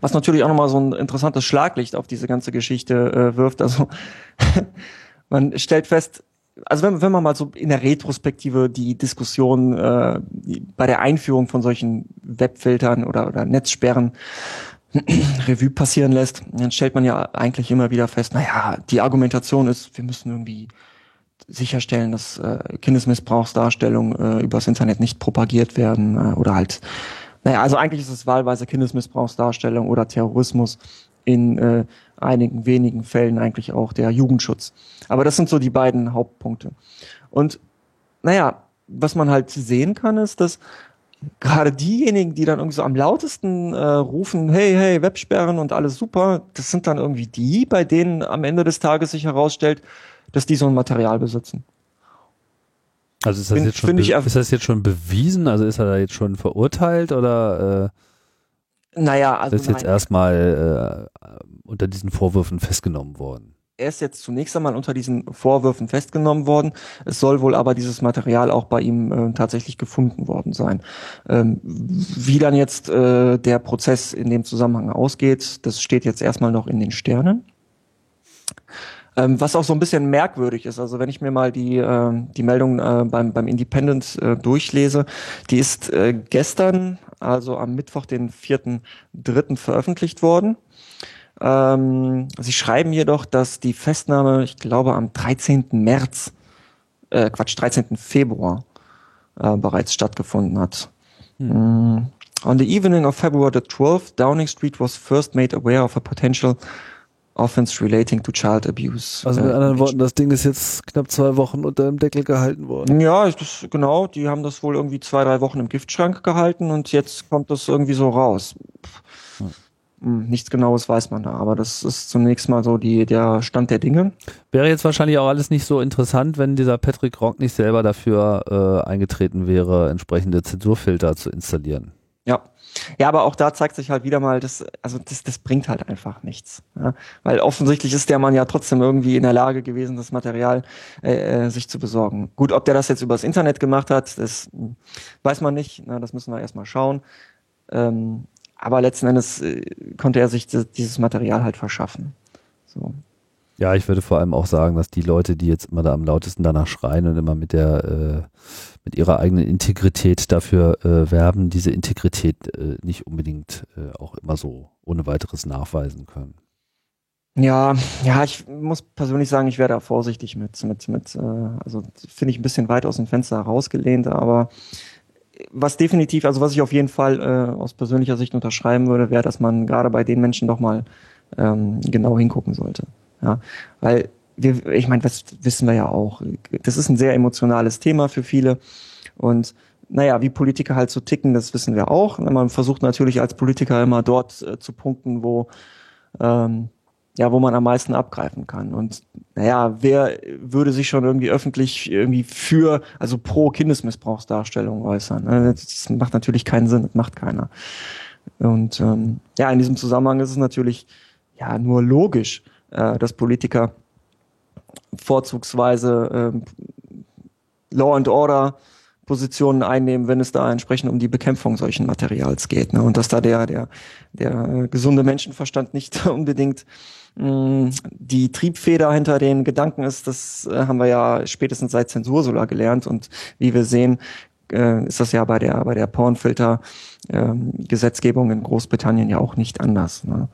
Was natürlich auch nochmal so ein interessantes Schlaglicht auf diese ganze Geschichte äh, wirft. Also *laughs* man stellt fest, also wenn, wenn man mal so in der Retrospektive die Diskussion äh, bei der Einführung von solchen Webfiltern oder, oder Netzsperren *clears throat* Revue passieren lässt, dann stellt man ja eigentlich immer wieder fest, naja, die Argumentation ist, wir müssen irgendwie sicherstellen, dass äh, Kindesmissbrauchsdarstellungen äh, übers Internet nicht propagiert werden äh, oder halt naja, also eigentlich ist es wahlweise Kindesmissbrauchsdarstellung oder Terrorismus in äh, einigen wenigen Fällen eigentlich auch der Jugendschutz. Aber das sind so die beiden Hauptpunkte. Und naja, was man halt sehen kann, ist, dass gerade diejenigen, die dann irgendwie so am lautesten äh, rufen, hey, hey, Websperren und alles super, das sind dann irgendwie die, bei denen am Ende des Tages sich herausstellt, dass die so ein Material besitzen. Also ist das, Bin, jetzt schon ist das jetzt schon bewiesen? Also ist er da jetzt schon verurteilt oder äh, naja, also ist jetzt erstmal äh, unter diesen Vorwürfen festgenommen worden? Er ist jetzt zunächst einmal unter diesen Vorwürfen festgenommen worden. Es soll wohl aber dieses Material auch bei ihm äh, tatsächlich gefunden worden sein. Ähm, wie dann jetzt äh, der Prozess in dem Zusammenhang ausgeht, das steht jetzt erstmal noch in den Sternen. Ähm, was auch so ein bisschen merkwürdig ist, also wenn ich mir mal die, äh, die Meldung äh, beim, beim Independent äh, durchlese, die ist äh, gestern, also am Mittwoch, den 4.3. veröffentlicht worden. Ähm, sie schreiben jedoch, dass die Festnahme, ich glaube, am 13. März, äh, Quatsch, 13. Februar äh, bereits stattgefunden hat. Hm. Mm, On the evening of February the 12th, Downing Street was first made aware of a potential offense relating to child abuse. Also mit äh, anderen Worten, das Ding ist jetzt knapp zwei Wochen unter dem Deckel gehalten worden. Ja, das, genau. Die haben das wohl irgendwie zwei, drei Wochen im Giftschrank gehalten und jetzt kommt das irgendwie so raus. Hm. Hm, nichts Genaues weiß man da, aber das ist zunächst mal so die, der Stand der Dinge. Wäre jetzt wahrscheinlich auch alles nicht so interessant, wenn dieser Patrick Rock nicht selber dafür äh, eingetreten wäre, entsprechende Zensurfilter zu installieren. Ja. Ja, aber auch da zeigt sich halt wieder mal, dass, also das, das bringt halt einfach nichts. Ja? Weil offensichtlich ist der Mann ja trotzdem irgendwie in der Lage gewesen, das Material äh, äh sich zu besorgen. Gut, ob der das jetzt übers Internet gemacht hat, das weiß man nicht. Na, das müssen wir erstmal schauen. Ähm, aber letzten Endes äh, konnte er sich dieses Material halt verschaffen. So. Ja, ich würde vor allem auch sagen, dass die Leute, die jetzt immer da am lautesten danach schreien und immer mit der äh, mit ihrer eigenen Integrität dafür äh, werben, diese Integrität äh, nicht unbedingt äh, auch immer so ohne weiteres nachweisen können. Ja, ja, ich muss persönlich sagen, ich wäre da vorsichtig mit, mit, mit, äh, also finde ich ein bisschen weit aus dem Fenster rausgelehnt, aber was definitiv, also was ich auf jeden Fall äh, aus persönlicher Sicht unterschreiben würde, wäre, dass man gerade bei den Menschen doch mal ähm, genau hingucken sollte. Ja, weil wir, ich meine, das wissen wir ja auch. Das ist ein sehr emotionales Thema für viele und naja, wie Politiker halt so ticken, das wissen wir auch. Man versucht natürlich als Politiker immer dort äh, zu punkten, wo ähm, ja, wo man am meisten abgreifen kann. Und naja, wer würde sich schon irgendwie öffentlich irgendwie für, also pro Kindesmissbrauchsdarstellung äußern? Ne? Das macht natürlich keinen Sinn, das macht keiner. Und ähm, ja, in diesem Zusammenhang ist es natürlich ja nur logisch, äh, dass Politiker vorzugsweise äh, Law and Order Positionen einnehmen, wenn es da entsprechend um die Bekämpfung solchen Materials geht. Ne? Und dass da der, der, der gesunde Menschenverstand nicht *laughs* unbedingt mh, die Triebfeder hinter den Gedanken ist, das äh, haben wir ja spätestens seit Zensursula gelernt. Und wie wir sehen, äh, ist das ja bei der, bei der Pornfilter-Gesetzgebung ähm, in Großbritannien ja auch nicht anders. Ne?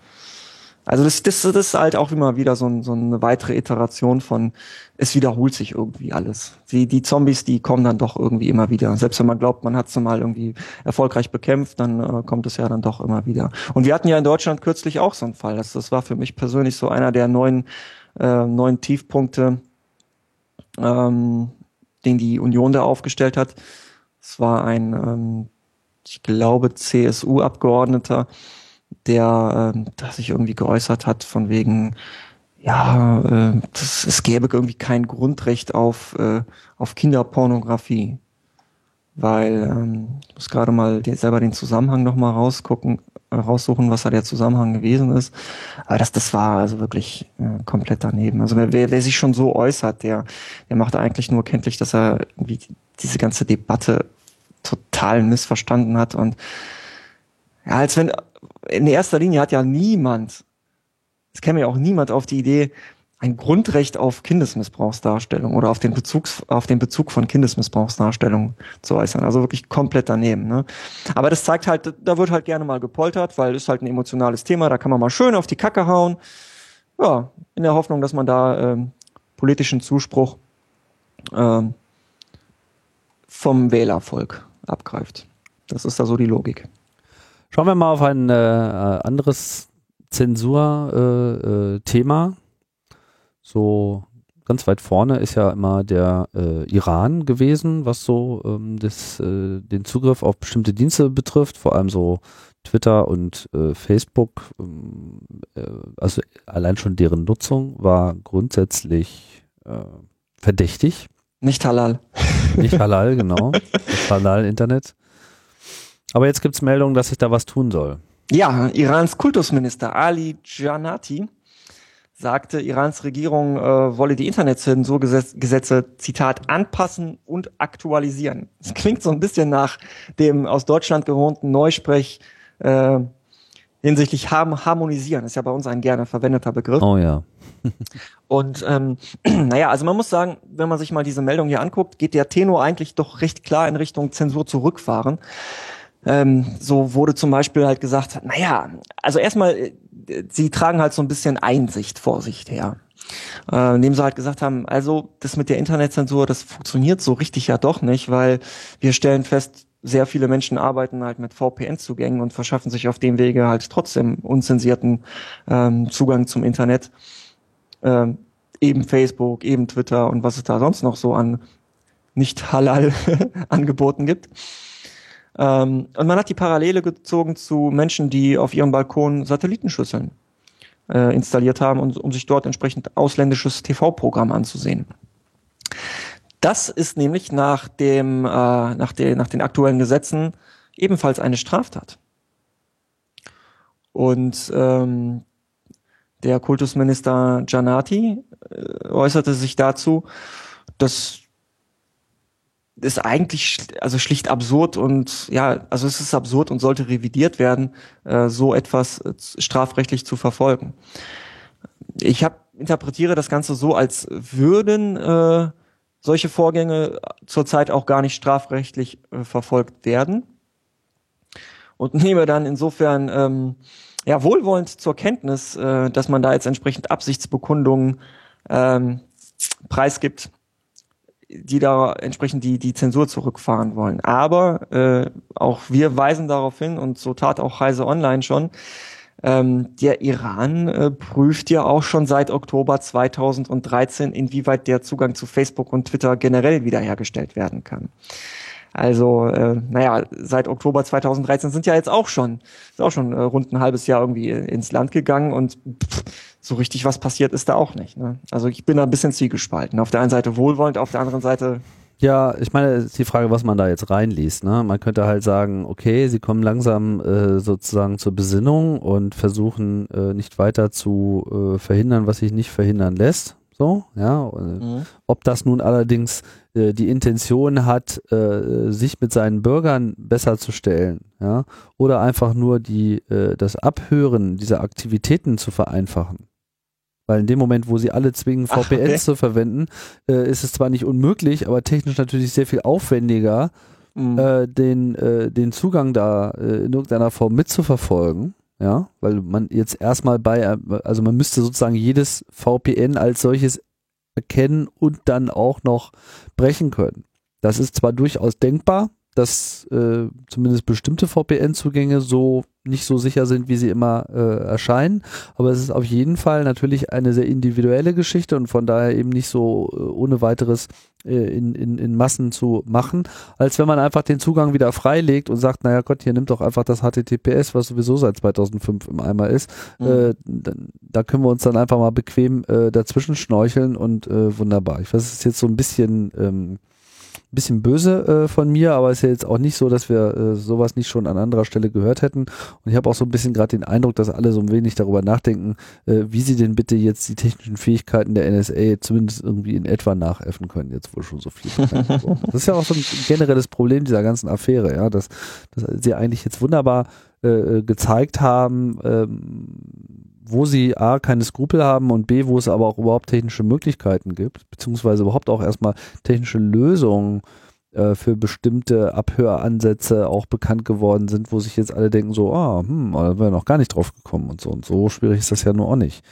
Also das, das, das ist halt auch immer wieder so, ein, so eine weitere Iteration von, es wiederholt sich irgendwie alles. Die, die Zombies, die kommen dann doch irgendwie immer wieder. Selbst wenn man glaubt, man hat sie mal irgendwie erfolgreich bekämpft, dann äh, kommt es ja dann doch immer wieder. Und wir hatten ja in Deutschland kürzlich auch so einen Fall. Das, das war für mich persönlich so einer der neuen, äh, neuen Tiefpunkte, ähm, den die Union da aufgestellt hat. Es war ein, ähm, ich glaube, CSU-Abgeordneter, der, äh, der sich irgendwie geäußert hat von wegen, ja, äh, das, es gäbe irgendwie kein Grundrecht auf, äh, auf Kinderpornografie. Weil, ähm, ich muss gerade mal selber den Zusammenhang nochmal rausgucken, äh, raussuchen, was da der Zusammenhang gewesen ist. Aber das, das war also wirklich äh, komplett daneben. Also wer, wer sich schon so äußert, der, der macht eigentlich nur kenntlich, dass er irgendwie diese ganze Debatte total missverstanden hat und ja, als wenn in erster Linie hat ja niemand, es käme ja auch niemand auf die Idee, ein Grundrecht auf Kindesmissbrauchsdarstellung oder auf den Bezug, auf den Bezug von Kindesmissbrauchsdarstellung zu äußern. Also wirklich komplett daneben. Ne? Aber das zeigt halt, da wird halt gerne mal gepoltert, weil es halt ein emotionales Thema, da kann man mal schön auf die Kacke hauen. Ja, in der Hoffnung, dass man da ähm, politischen Zuspruch ähm, vom Wählervolk abgreift. Das ist da so die Logik. Schauen wir mal auf ein äh, anderes Zensur-Thema. Äh, äh, so ganz weit vorne ist ja immer der äh, Iran gewesen, was so ähm, das, äh, den Zugriff auf bestimmte Dienste betrifft, vor allem so Twitter und äh, Facebook. Ähm, äh, also allein schon deren Nutzung war grundsätzlich äh, verdächtig. Nicht halal. Nicht halal, genau. Das Halal-Internet. Aber jetzt gibt es Meldungen, dass sich da was tun soll. Ja, Irans Kultusminister Ali Janati sagte, Irans Regierung äh, wolle die Internetzensurgesetze, Zitat, anpassen und aktualisieren. Das klingt so ein bisschen nach dem aus Deutschland gewohnten Neusprech äh, hinsichtlich harmonisieren. ist ja bei uns ein gerne verwendeter Begriff. Oh ja. *laughs* und ähm, *clears throat* naja, also man muss sagen, wenn man sich mal diese Meldung hier anguckt, geht der Tenor eigentlich doch recht klar in Richtung Zensur zurückfahren. Ähm, so wurde zum Beispiel halt gesagt, naja, also erstmal, äh, sie tragen halt so ein bisschen Einsicht vor sich her. Äh, indem sie halt gesagt haben, also das mit der Internetzensur, das funktioniert so richtig ja doch nicht, weil wir stellen fest, sehr viele Menschen arbeiten halt mit VPN-Zugängen und verschaffen sich auf dem Wege halt trotzdem unzensierten ähm, Zugang zum Internet. Ähm, eben Facebook, eben Twitter und was es da sonst noch so an nicht halal *laughs* Angeboten gibt. Ähm, und man hat die Parallele gezogen zu Menschen, die auf ihrem Balkon Satellitenschüsseln äh, installiert haben, um, um sich dort entsprechend ausländisches TV-Programm anzusehen. Das ist nämlich nach dem, äh, nach, den, nach den aktuellen Gesetzen ebenfalls eine Straftat. Und ähm, der Kultusminister Giannati äh, äußerte sich dazu, dass ist eigentlich also schlicht absurd und ja, also es ist absurd und sollte revidiert werden, äh, so etwas äh, strafrechtlich zu verfolgen. Ich hab, interpretiere das Ganze so, als würden äh, solche Vorgänge zurzeit auch gar nicht strafrechtlich äh, verfolgt werden und *laughs* nehme dann insofern ähm, ja wohlwollend zur Kenntnis, äh, dass man da jetzt entsprechend Absichtsbekundungen ähm, preisgibt die da entsprechend die, die Zensur zurückfahren wollen. Aber äh, auch wir weisen darauf hin, und so tat auch Heise Online schon, ähm, der Iran äh, prüft ja auch schon seit Oktober 2013, inwieweit der Zugang zu Facebook und Twitter generell wiederhergestellt werden kann. Also, äh, naja, seit Oktober 2013 sind ja jetzt auch schon, ist auch schon äh, rund ein halbes Jahr irgendwie ins Land gegangen und pff, so richtig was passiert ist da auch nicht. Ne? Also ich bin da ein bisschen zwiegespalten. Auf der einen Seite wohlwollend, auf der anderen Seite ja, ich meine, ist die Frage, was man da jetzt reinliest. Ne? Man könnte halt sagen, okay, sie kommen langsam äh, sozusagen zur Besinnung und versuchen äh, nicht weiter zu äh, verhindern, was sich nicht verhindern lässt. So, ja. Mhm. Ob das nun allerdings äh, die Intention hat, äh, sich mit seinen Bürgern besser zu stellen, ja, oder einfach nur die äh, das Abhören dieser Aktivitäten zu vereinfachen. Weil in dem Moment, wo sie alle zwingen, VPNs Ach, okay. zu verwenden, äh, ist es zwar nicht unmöglich, aber technisch natürlich sehr viel aufwendiger, mhm. äh, den, äh, den Zugang da äh, in irgendeiner Form mitzuverfolgen. Ja, weil man jetzt erstmal bei, also man müsste sozusagen jedes VPN als solches erkennen und dann auch noch brechen können. Das ist zwar durchaus denkbar, dass äh, zumindest bestimmte VPN-Zugänge so nicht so sicher sind, wie sie immer äh, erscheinen. Aber es ist auf jeden Fall natürlich eine sehr individuelle Geschichte und von daher eben nicht so äh, ohne weiteres äh, in, in, in Massen zu machen, als wenn man einfach den Zugang wieder freilegt und sagt, naja Gott, hier nimmt doch einfach das HTTPS, was sowieso seit 2005 im Eimer ist. Mhm. Äh, da, da, können wir uns dann einfach mal bequem äh, dazwischen schnorcheln und äh, wunderbar. Ich weiß, es ist jetzt so ein bisschen ähm, bisschen böse äh, von mir, aber es ist ja jetzt auch nicht so, dass wir äh, sowas nicht schon an anderer Stelle gehört hätten. Und ich habe auch so ein bisschen gerade den Eindruck, dass alle so ein wenig darüber nachdenken, äh, wie sie denn bitte jetzt die technischen Fähigkeiten der NSA zumindest irgendwie in etwa nachäffen können, jetzt wohl schon so viel. das ist ja auch so ein generelles Problem dieser ganzen Affäre, ja, dass, dass sie eigentlich jetzt wunderbar äh, äh gezeigt haben, ähm, wo sie A, keine Skrupel haben und B, wo es aber auch überhaupt technische Möglichkeiten gibt, beziehungsweise überhaupt auch erstmal technische Lösungen äh, für bestimmte Abhöransätze auch bekannt geworden sind, wo sich jetzt alle denken so, ah, hm, da wäre noch gar nicht drauf gekommen und so und so schwierig ist das ja nur auch nicht.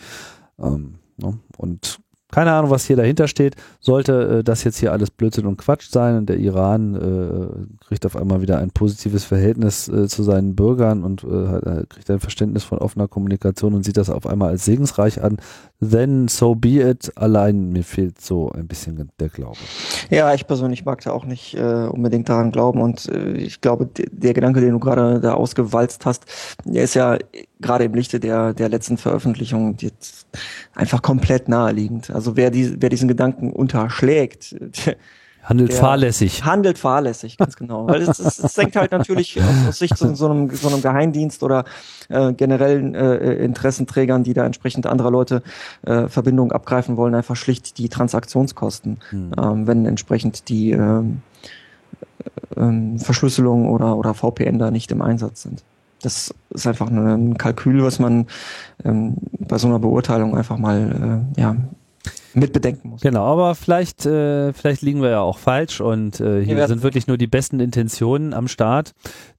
Ähm, ne? Und keine Ahnung, was hier dahinter steht. Sollte äh, das jetzt hier alles Blödsinn und Quatsch sein und der Iran äh, kriegt auf einmal wieder ein positives Verhältnis äh, zu seinen Bürgern und äh, kriegt ein Verständnis von offener Kommunikation und sieht das auf einmal als segensreich an, then so be it. Allein mir fehlt so ein bisschen der Glaube. Ja, ich persönlich mag da auch nicht äh, unbedingt daran glauben und äh, ich glaube, der Gedanke, den du gerade da ausgewalzt hast, der ist ja gerade im Lichte der, der letzten Veröffentlichung jetzt einfach komplett naheliegend. Also wer, die, wer diesen Gedanken unterschlägt, *laughs* Handelt fahrlässig. Handelt fahrlässig, ganz genau. Weil es, es, es senkt halt natürlich aus, aus Sicht so, so, einem, so einem Geheimdienst oder äh, generellen äh, Interessenträgern, die da entsprechend anderer Leute äh, Verbindungen abgreifen wollen, einfach schlicht die Transaktionskosten, hm. ähm, wenn entsprechend die ähm, äh, Verschlüsselung oder, oder VPN da nicht im Einsatz sind. Das ist einfach ein Kalkül, was man ähm, bei so einer Beurteilung einfach mal äh, ja, mit bedenken muss. Genau, aber vielleicht, äh, vielleicht liegen wir ja auch falsch und äh, hier sind wirklich nur die besten Intentionen am Start.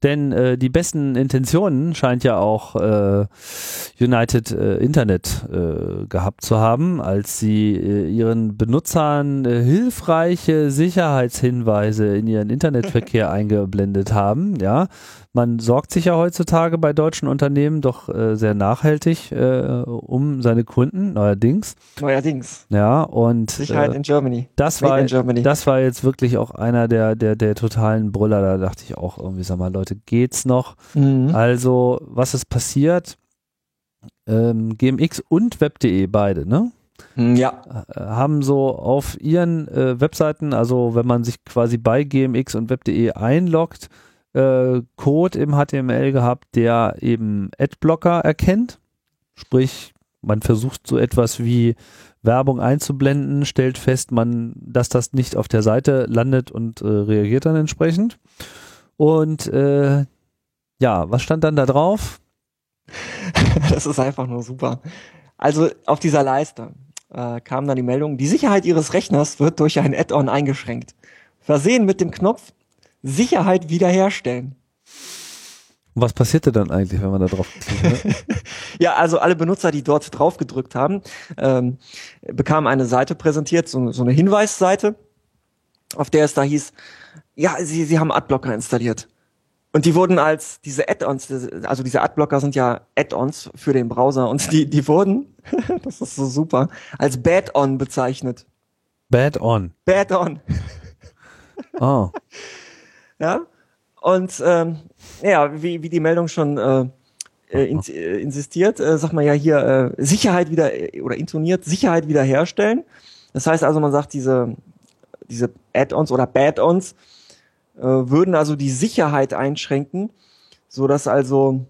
Denn äh, die besten Intentionen scheint ja auch äh, United äh, Internet äh, gehabt zu haben, als sie äh, ihren Benutzern äh, hilfreiche Sicherheitshinweise in ihren Internetverkehr *laughs* eingeblendet haben. Ja, man sorgt sich ja heutzutage bei deutschen Unternehmen doch äh, sehr nachhaltig äh, um seine Kunden, neuerdings. Neuerdings. Ja, und Sicherheit äh, in Germany. das Made war in Germany. das war jetzt wirklich auch einer der der der totalen Brüller. Da dachte ich auch irgendwie, sag mal, Leute, geht's noch? Mhm. Also, was ist passiert? Ähm, GMX und Web.de beide, ne? Hm, Ja, äh, haben so auf ihren äh, Webseiten, also wenn man sich quasi bei GMX und Web.de einloggt, äh, Code im HTML gehabt, der eben Adblocker erkennt. Sprich, man versucht so etwas wie Werbung einzublenden, stellt fest, man, dass das nicht auf der Seite landet und äh, reagiert dann entsprechend. Und äh, ja, was stand dann da drauf? *laughs* das ist einfach nur super. Also auf dieser Leiste äh, kam dann die Meldung, die Sicherheit Ihres Rechners wird durch ein Add-on eingeschränkt. Versehen mit dem Knopf Sicherheit wiederherstellen. Und was passierte dann eigentlich, wenn man da drauf klickt? Ne? *laughs* Ja, also alle Benutzer, die dort drauf gedrückt haben, ähm, bekamen eine Seite präsentiert, so, so eine Hinweisseite, auf der es da hieß, ja, sie, sie haben Adblocker installiert. Und die wurden als diese Add-ons, also diese Adblocker sind ja Add-ons für den Browser und die, die wurden, *laughs* das ist so super, als Bad-on bezeichnet. Bad on. Bad-on. Oh. *laughs* Ja. Und ähm, ja, wie, wie die Meldung schon äh, äh, in, äh, insistiert, äh, sagt man ja hier äh, Sicherheit wieder äh, oder intoniert Sicherheit wiederherstellen. Das heißt also, man sagt diese diese Add-ons oder Bad-ons äh, würden also die Sicherheit einschränken, so dass also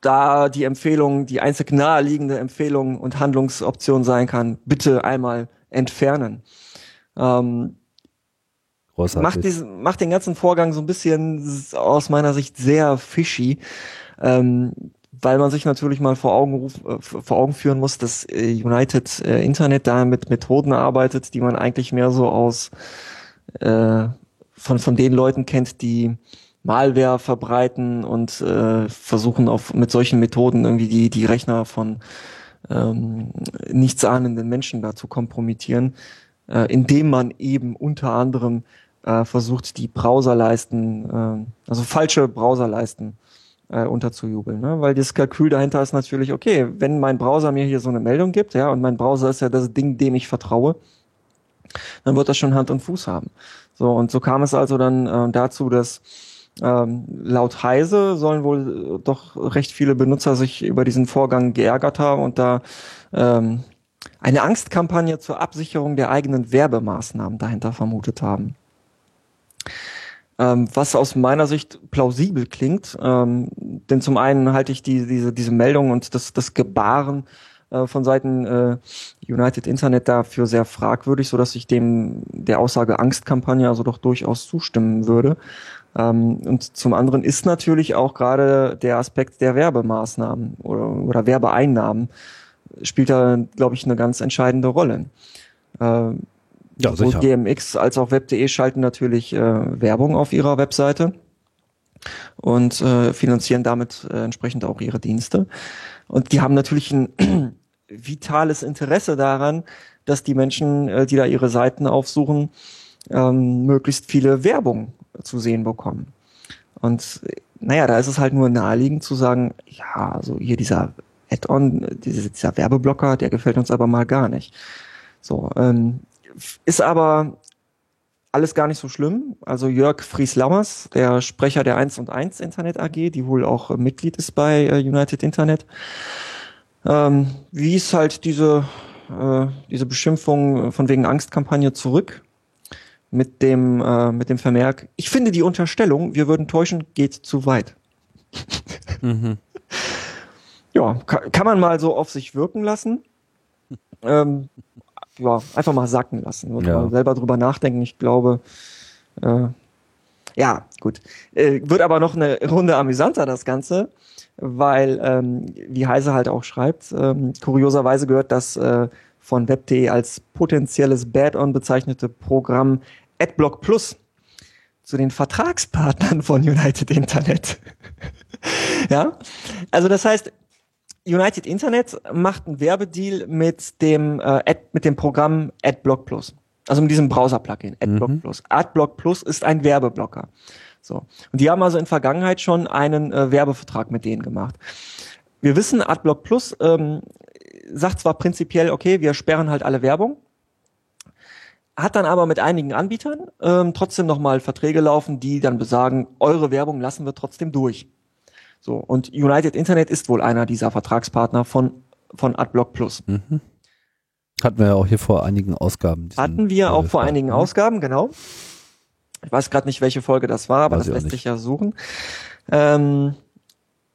da die Empfehlung, die einzig naheliegende Empfehlung und Handlungsoption sein kann, bitte einmal entfernen. Ähm, Großartig. macht, diesen, macht den ganzen Vorgang so ein bisschen aus meiner Sicht sehr fishy, ähm, weil man sich natürlich mal vor Augen, ruf, äh, vor Augen führen muss, dass äh, United äh, Internet da mit Methoden arbeitet, die man eigentlich mehr so aus äh, von, von den Leuten kennt, die Malware verbreiten und äh, versuchen auf mit solchen Methoden irgendwie die, die Rechner von ähm, nichtsahnenden Menschen da zu kompromittieren, äh, indem man eben unter anderem äh, versucht, die Browserleisten, äh, also falsche Browserleisten äh, unterzujubeln. Ne? Weil das Kalkül dahinter ist natürlich, okay, wenn mein Browser mir hier so eine Meldung gibt, ja, und mein Browser ist ja das Ding, dem ich vertraue, dann wird das schon Hand und Fuß haben. So, und so kam es also dann äh, dazu, dass ähm, laut Heise sollen wohl äh, doch recht viele Benutzer sich über diesen Vorgang geärgert haben und da ähm, eine Angstkampagne zur Absicherung der eigenen Werbemaßnahmen dahinter vermutet haben. Ähm, was aus meiner Sicht plausibel klingt, ähm, denn zum einen halte ich die, diese, diese Meldung und das, das Gebaren äh, von Seiten äh, United Internet dafür sehr fragwürdig, so dass ich dem der Aussage Angstkampagne also doch durchaus zustimmen würde. Ähm, und zum anderen ist natürlich auch gerade der Aspekt der Werbemaßnahmen oder, oder Werbeeinnahmen spielt da, glaube ich, eine ganz entscheidende Rolle. Äh, Ja, Sowohl sicher. GMX als auch Web.de schalten natürlich äh, Werbung auf ihrer Webseite und äh, finanzieren damit äh, entsprechend auch ihre Dienste. Und die haben natürlich ein *clears throat* vitales Interesse daran, dass die Menschen, äh, die da ihre Seiten aufsuchen, ähm, möglichst viele Werbung zu sehen bekommen. Und naja, da ist es halt nur naheliegend zu sagen, ja, also hier dieser Add-on, äh, dieser, dieser Werbeblocker, der gefällt uns aber mal gar nicht. So, ähm, ist aber alles gar nicht so schlimm. Also Jörg Fries-Lammers, der Sprecher der 1 und 1 Internet AG, die wohl auch äh, Mitglied ist bei äh, United Internet, ähm, wies halt diese, äh, diese Beschimpfung von wegen Angstkampagne zurück mit dem, äh, mit dem Vermerk, ich finde die Unterstellung, wir würden täuschen, geht zu weit. *laughs* Mhm. Ja, kann, kann man mal so auf sich wirken lassen. Ähm, ja, einfach mal sacken lassen und Ja. mal selber drüber nachdenken. Ich glaube, äh, ja, gut. Äh, wird aber noch eine Runde amüsanter, das Ganze, weil, ähm, wie Heise halt auch schreibt, ähm, kurioserweise gehört das äh, von web.de als potenzielles Bad-on bezeichnete Programm AdBlock Plus zu den Vertragspartnern von United Internet. *laughs* ja, also das heißt, United Internet macht einen Werbedeal mit dem, äh, Ad, mit dem Programm AdBlock Plus. Also mit diesem Browser-Plugin, AdBlock mhm. Plus. AdBlock Plus ist ein Werbeblocker. So. Und die haben also in Vergangenheit schon einen äh, Werbevertrag mit denen gemacht. Wir wissen, AdBlock Plus ähm, sagt zwar prinzipiell, okay, wir sperren halt alle Werbung, hat dann aber mit einigen Anbietern ähm, trotzdem nochmal Verträge laufen, die dann besagen, eure Werbung lassen wir trotzdem durch. So, und United Internet ist wohl einer dieser Vertragspartner von, von AdBlock Plus. Mhm. Hatten wir ja auch hier vor einigen Ausgaben. Hatten wir auch vor einigen Ausgaben, genau. Ich weiß gerade nicht, welche Folge das war, aber weiß das lässt sich ja suchen. Ähm,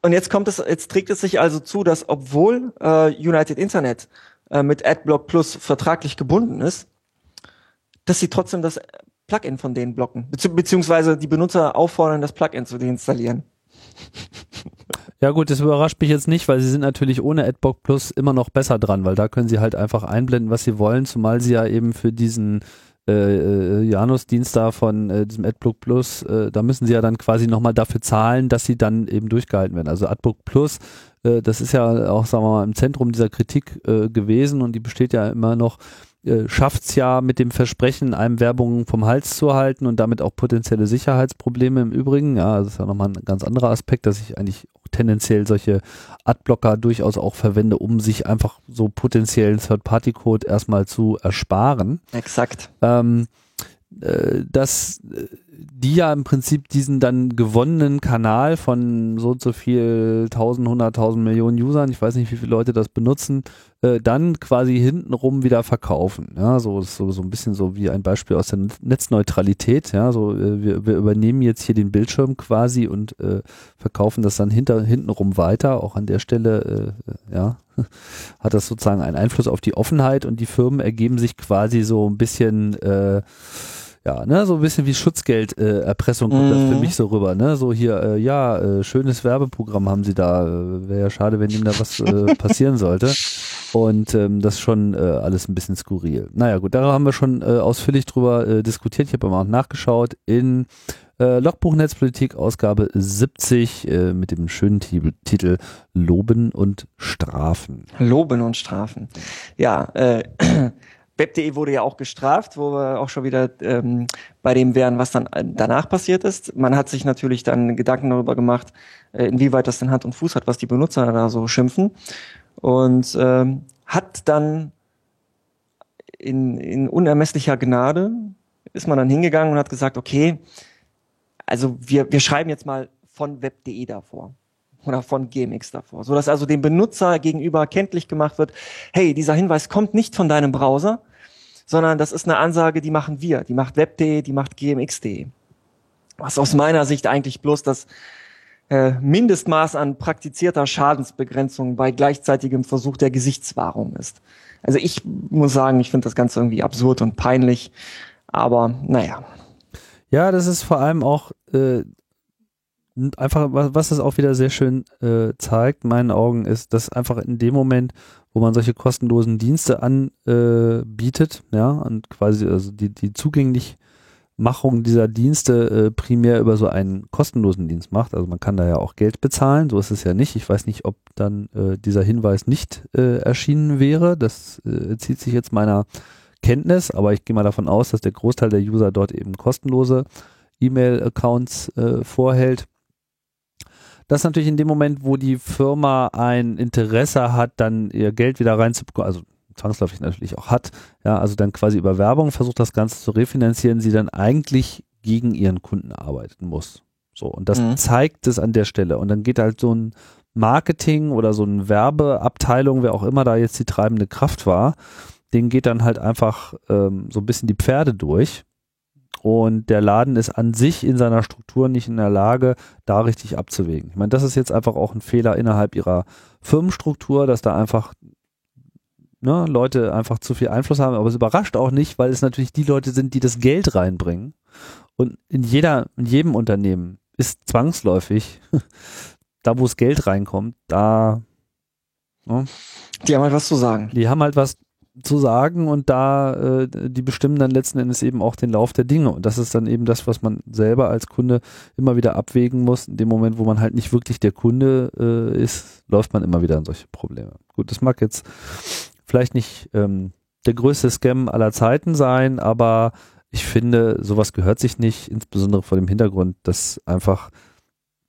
und jetzt kommt es, jetzt trägt es sich also zu, dass obwohl äh, United Internet äh, mit AdBlock Plus vertraglich gebunden ist, dass sie trotzdem das Plugin von denen blocken, beziehungsweise die Benutzer auffordern, das Plugin zu deinstallieren. Ja gut, das überrascht mich jetzt nicht, weil sie sind natürlich ohne Adblock Plus immer noch besser dran, weil da können sie halt einfach einblenden, was sie wollen, zumal sie ja eben für diesen äh, äh Janus-Dienst da von äh, diesem AdBlock Plus, äh, da müssen sie ja dann quasi nochmal dafür zahlen, dass sie dann eben durchgehalten werden. Also AdBlock Plus, äh, das ist ja auch, sagen wir mal, im Zentrum dieser Kritik äh, gewesen und die besteht ja immer noch äh, schafft es ja mit dem Versprechen, einem Werbung vom Hals zu halten und damit auch potenzielle Sicherheitsprobleme im Übrigen. Ja, das ist ja nochmal ein ganz anderer Aspekt, dass ich eigentlich tendenziell solche Adblocker durchaus auch verwende, um sich einfach so potenziellen Third-Party-Code erstmal zu ersparen. Exakt. Ähm, äh, dass äh, die ja im Prinzip diesen dann gewonnenen Kanal von so und so viel tausend, hunderttausend Millionen Usern, ich weiß nicht, wie viele Leute das benutzen, äh, dann quasi hintenrum wieder verkaufen. Ja, so, so, so ein bisschen so wie ein Beispiel aus der Netzneutralität. Ja, so äh, wir, wir übernehmen jetzt hier den Bildschirm quasi und äh, verkaufen das dann hinter, hintenrum weiter. Auch an der Stelle, äh, ja, *laughs* hat das sozusagen einen Einfluss auf die Offenheit und die Firmen ergeben sich quasi so ein bisschen äh, ja, ne, so ein bisschen wie Schutzgelderpressung äh, kommt mm. das für mhm. mich so rüber, ne? So hier, äh, ja, äh, schönes Werbeprogramm haben sie da. Äh, Wäre ja schade, wenn ihm da was äh, *laughs* passieren sollte. Und ähm, das ist schon äh, alles ein bisschen skurril. Naja, gut, da haben wir schon äh, ausführlich drüber äh, diskutiert. Ich habe mal auch nachgeschaut in äh, Logbuch Netzpolitik, Ausgabe 70 äh, mit dem schönen Titel Loben und Strafen. Loben und Strafen. Ja, äh, *clears throat* Web.de wurde ja auch gestraft, wo wir auch schon wieder ähm, bei dem wären, was dann danach passiert ist. Man hat sich natürlich dann Gedanken darüber gemacht, äh, inwieweit das denn Hand und Fuß hat, was die Benutzer da so schimpfen. Und ähm, hat dann in, in unermesslicher Gnade ist man dann hingegangen und hat gesagt, okay, also wir, wir schreiben jetzt mal von web.de davor oder von GMX davor, so dass also dem Benutzer gegenüber kenntlich gemacht wird, hey, dieser Hinweis kommt nicht von deinem Browser, sondern das ist eine Ansage, die machen wir, die macht web.de, die macht gmx.de. Was aus meiner Sicht eigentlich bloß das äh, Mindestmaß an praktizierter Schadensbegrenzung bei gleichzeitigem Versuch der Gesichtswahrung ist. Also ich muss sagen, ich finde das Ganze irgendwie absurd und peinlich, aber naja. Ja, das ist vor allem auch äh, einfach, was, es auch wieder sehr schön äh, zeigt, in meinen Augen, ist, dass einfach in dem Moment, wo man solche kostenlosen Dienste anbietet, äh, ja, und quasi also die, die Zugänglichmachung dieser Dienste äh, primär über so einen kostenlosen Dienst macht. Also man kann da ja auch Geld bezahlen, so ist es ja nicht. Ich weiß nicht, ob dann äh, dieser Hinweis nicht äh, erschienen wäre. Das äh, zieht sich jetzt meiner Kenntnis, aber ich gehe mal davon aus, dass der Großteil der User dort eben kostenlose E-Mail-Accounts äh, vorhält dass natürlich in dem Moment, wo die Firma ein Interesse hat, dann ihr Geld wieder reinzubekommen, also zwangsläufig natürlich auch hat, ja, also dann quasi über Werbung versucht das Ganze zu refinanzieren, sie dann eigentlich gegen ihren Kunden arbeiten muss. So, und das mhm. zeigt es an der Stelle. Und dann geht halt so ein Marketing oder so eine Werbeabteilung, wer auch immer da jetzt die treibende Kraft war, den geht dann halt einfach ähm, so ein bisschen die Pferde durch und der Laden ist an sich in seiner Struktur nicht in der Lage, da richtig abzuwägen. Ich meine, das ist jetzt einfach auch ein Fehler innerhalb ihrer Firmenstruktur, dass da einfach ne, Leute einfach zu viel Einfluss haben, aber es überrascht auch nicht, weil es natürlich die Leute sind, die das Geld reinbringen. Und in jeder, in jedem Unternehmen ist zwangsläufig, *laughs* da wo es Geld reinkommt, da ne, die haben halt was zu sagen. Die haben halt was zu sagen und da äh, die bestimmen dann letzten Endes eben auch den Lauf der Dinge und das ist dann eben das, was man selber als Kunde immer wieder abwägen muss. In dem Moment, wo man halt nicht wirklich der Kunde äh, ist, läuft man immer wieder in solche Probleme. Gut, das mag jetzt vielleicht nicht ähm, der größte Scam aller Zeiten sein, aber ich finde, sowas gehört sich nicht, insbesondere vor dem Hintergrund, dass einfach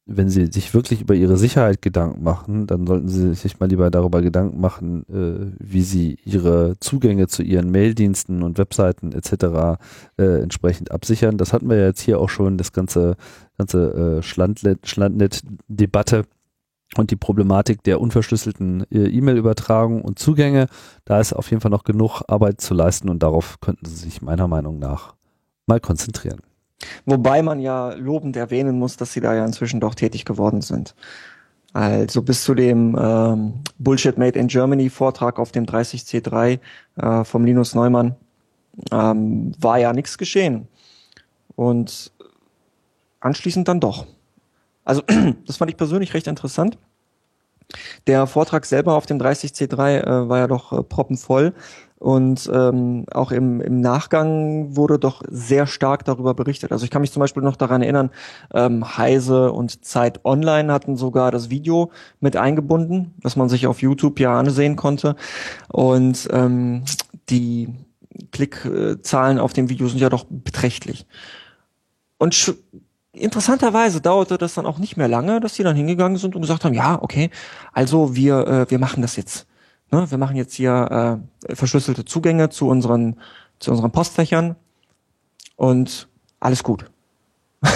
wenn sie sich wirklich über ihre Sicherheit Gedanken machen, dann sollten sie sich mal lieber darüber Gedanken machen, äh, wie sie ihre Zugänge zu ihren Maildiensten und Webseiten etc. Äh, entsprechend absichern. Das hatten wir ja jetzt hier auch schon, das ganze, ganze äh, Schlandnet-Debatte und die Problematik der unverschlüsselten äh, E-Mail-Übertragung und Zugänge. Da ist auf jeden Fall noch genug Arbeit zu leisten und darauf könnten sie sich meiner Meinung nach mal konzentrieren. Wobei man ja lobend erwähnen muss, dass sie da ja inzwischen doch tätig geworden sind. Also bis zu dem ähm, Bullshit Made in Germany Vortrag auf dem 30C3 äh, vom Linus Neumann ähm, war ja nichts geschehen. Und anschließend dann doch. Also *clears throat* das fand ich persönlich recht interessant. Der Vortrag selber auf dem 30C3 äh, war ja doch äh, proppenvoll. Und ähm, auch im, im Nachgang wurde doch sehr stark darüber berichtet. Also ich kann mich zum Beispiel noch daran erinnern, ähm, Heise und Zeit Online hatten sogar das Video mit eingebunden, was man sich auf YouTube ja ansehen konnte. Und ähm, die Klickzahlen auf dem Video sind ja doch beträchtlich. Und interessanterweise dauerte das dann auch nicht mehr lange, dass die dann hingegangen sind und gesagt haben, ja, okay, also wir, äh, wir machen das jetzt Ne, wir machen jetzt hier äh, verschlüsselte Zugänge zu unseren, zu unseren Postfächern und alles gut. *laughs*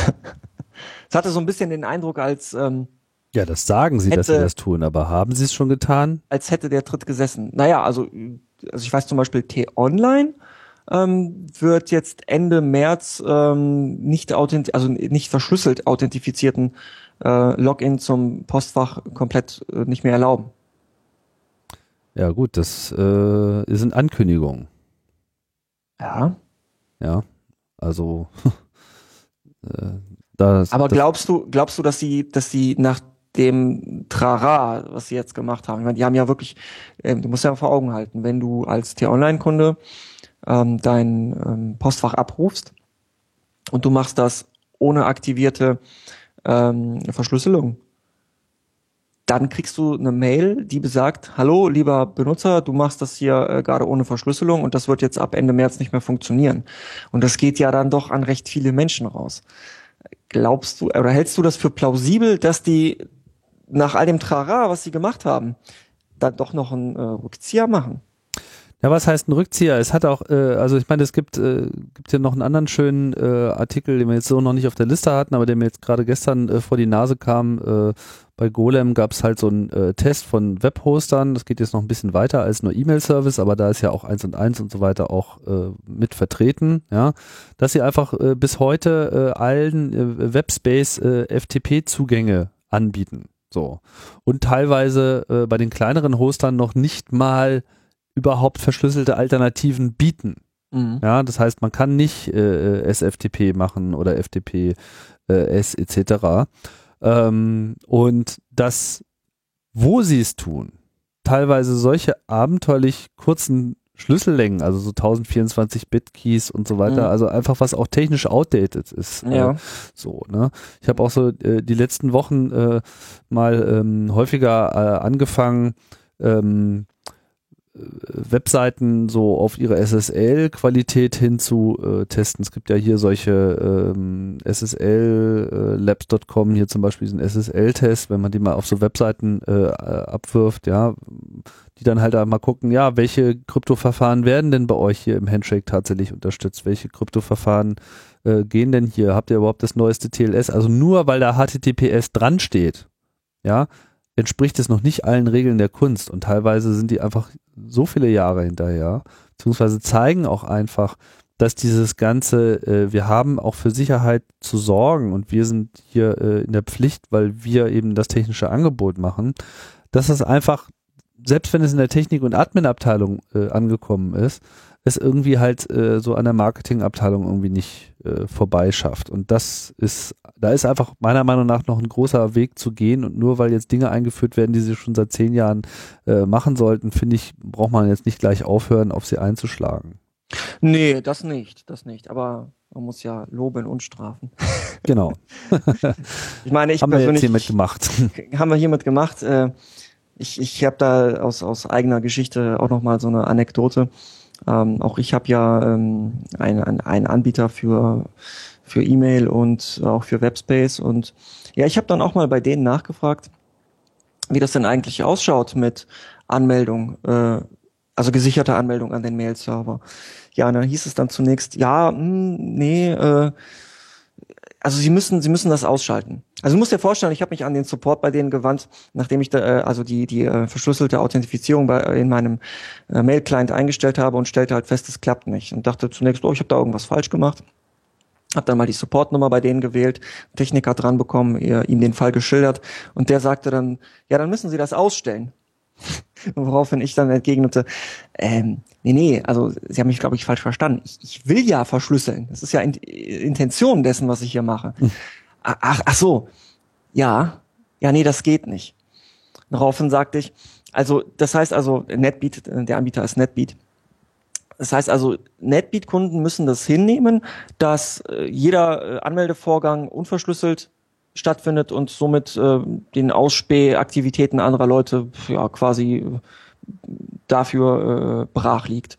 Es hatte so ein bisschen den Eindruck, als ähm, ja, das sagen sie, hätte, dass sie das tun, aber haben sie es schon getan? Als hätte der Tritt gesessen. Naja, also, also ich weiß zum Beispiel T-Online ähm, wird jetzt Ende März ähm, nicht authent also nicht verschlüsselt authentifizierten äh, Login zum Postfach komplett äh, nicht mehr erlauben. Ja, gut, das äh, sind Ankündigungen. Ja. Ja, also. *laughs* äh, das, Aber glaubst du, glaubst du, dass sie, dass sie nach dem Trara, was sie jetzt gemacht haben, ich meine, die haben ja wirklich, äh, du musst ja vor Augen halten, wenn du als T-Online-Kunde ähm, dein ähm, Postfach abrufst und du machst das ohne aktivierte ähm, Verschlüsselung, dann kriegst du eine Mail, die besagt, hallo lieber Benutzer, du machst das hier äh, gerade ohne Verschlüsselung und das wird jetzt ab Ende März nicht mehr funktionieren. Und das geht ja dann doch an recht viele Menschen raus. Glaubst du oder hältst du das für plausibel, dass die nach all dem Trara, was sie gemacht haben, dann doch noch einen äh, Rückzieher machen? Ja, was heißt ein Rückzieher? Es hat auch, äh, also ich meine, es gibt, äh, gibt ja noch einen anderen schönen äh, Artikel, den wir jetzt so noch nicht auf der Liste hatten, aber der mir jetzt gerade gestern äh, vor die Nase kam. Äh, bei Golem gab es halt so einen äh, Test von Webhostern. Das geht jetzt noch ein bisschen weiter als nur E-Mail-Service, aber da ist ja auch eins und eins und so weiter auch äh, mit vertreten, ja, dass sie einfach äh, bis heute äh, allen äh, Webspace äh, FTP-Zugänge anbieten. So. Und teilweise äh, bei den kleineren Hostern noch nicht mal überhaupt verschlüsselte Alternativen bieten. Mhm. Ja, das heißt, man kann nicht äh, SFTP machen oder FTP äh, S etc. Ähm, und das, wo sie es tun, teilweise solche abenteuerlich kurzen Schlüssellängen, also so 1024 Bit Keys und so weiter, mhm. also einfach was auch technisch outdated ist. Äh, ja. Äh, so, ne? Ich habe auch so äh, die letzten Wochen äh, mal ähm, häufiger äh, angefangen, ähm, Webseiten so auf ihre SSL-Qualität hin zu äh, testen. Es gibt ja hier solche ähm, SSL-Labs.com, äh, hier zum Beispiel diesen SSL-Test, wenn man die mal auf so Webseiten äh, abwirft, ja, die dann halt einmal gucken, ja, welche Kryptoverfahren werden denn bei euch hier im Handshake tatsächlich unterstützt? Welche Kryptoverfahren äh, gehen denn hier? Habt ihr überhaupt das neueste TLS? Also nur weil da HTTPS dran steht, ja, entspricht es noch nicht allen Regeln der Kunst. Und teilweise sind die einfach so viele Jahre hinterher, beziehungsweise zeigen auch einfach, dass dieses ganze, äh, wir haben auch für Sicherheit zu sorgen und wir sind hier äh, in der Pflicht, weil wir eben das technische Angebot machen, dass das einfach, selbst wenn es in der Technik- und Admin-Abteilung äh, angekommen ist, es irgendwie halt äh, so an der Marketingabteilung irgendwie nicht äh, vorbeischafft. Und das ist, da ist einfach meiner Meinung nach noch ein großer Weg zu gehen. Und nur weil jetzt Dinge eingeführt werden, die sie schon seit zehn Jahren äh, machen sollten, finde ich, braucht man jetzt nicht gleich aufhören, auf sie einzuschlagen. Nee, das nicht, das nicht. Aber man muss ja loben und strafen. *laughs* *laughs* Genau. ich meine, ich haben wir jetzt hiermit gemacht. *laughs* Haben wir hiermit gemacht. Äh, ich ich habe da aus, aus eigener Geschichte auch nochmal so eine Anekdote. Ähm, auch ich habe ja ähm, einen ein Anbieter für, für E-Mail und auch für Webspace. Und ja, ich habe dann auch mal bei denen nachgefragt, wie das denn eigentlich ausschaut mit Anmeldung, äh, also gesicherte Anmeldung an den Mail-Server. Ja, dann hieß es dann zunächst, ja, mh, hm, nee, äh, also sie müssen, sie müssen das ausschalten. Also du musst dir vorstellen, ich habe mich an den Support bei denen gewandt, nachdem ich da, äh, also die die äh, verschlüsselte Authentifizierung bei, in meinem äh, Mail-Client eingestellt habe und stellte halt fest, es klappt nicht und dachte zunächst, oh, ich habe da irgendwas falsch gemacht. Hab dann mal die Supportnummer bei denen gewählt, Techniker dran bekommen, ihr, ihm den Fall geschildert und der sagte dann, ja, dann müssen Sie das ausstellen. Woraufhin ich dann entgegnete, ähm, nee, nee, also Sie haben mich, glaube ich, falsch verstanden. Ich, ich will ja verschlüsseln. Das ist ja in, Intention dessen, was ich hier mache. Hm. Ach, ach so, ja, ja, nee, das geht nicht. Daraufhin sagte ich, also das heißt also, NetBeat, der Anbieter ist NetBeat. Das heißt also, NetBeat-Kunden müssen das hinnehmen, dass äh, jeder äh, Anmeldevorgang unverschlüsselt stattfindet und somit äh, den Ausspähaktivitäten anderer Leute ja quasi äh, dafür äh, brach liegt.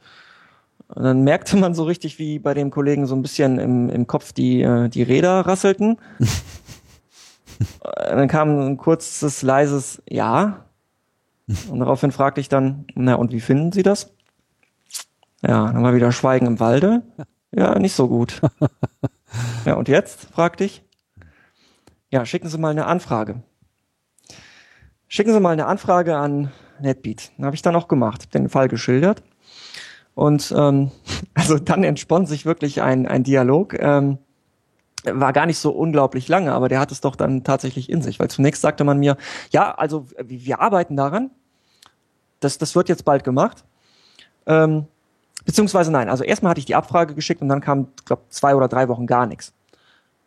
Und dann merkte man so richtig, wie bei dem Kollegen so ein bisschen im, im Kopf die, äh, die Räder rasselten. dann kam ein kurzes, leises Ja. Und daraufhin fragte ich dann, na und wie finden Sie das? Ja, dann war wieder Schweigen im Walde. Ja, nicht so gut. *laughs* Ja, und jetzt? fragte ich. Ja, schicken Sie mal eine Anfrage. Schicken Sie mal eine Anfrage an NetBeat. Habe ich dann auch gemacht, den Fall geschildert. Und ähm, *laughs* also dann entspannt sich wirklich ein, ein Dialog. Ähm, war gar nicht so unglaublich lange, aber der hat es doch dann tatsächlich in sich, weil zunächst sagte man mir, ja, also wir arbeiten daran, das, das wird jetzt bald gemacht. Ähm, beziehungsweise nein, also erstmal hatte ich die Abfrage geschickt und dann kam, glaube zwei oder drei Wochen gar nichts.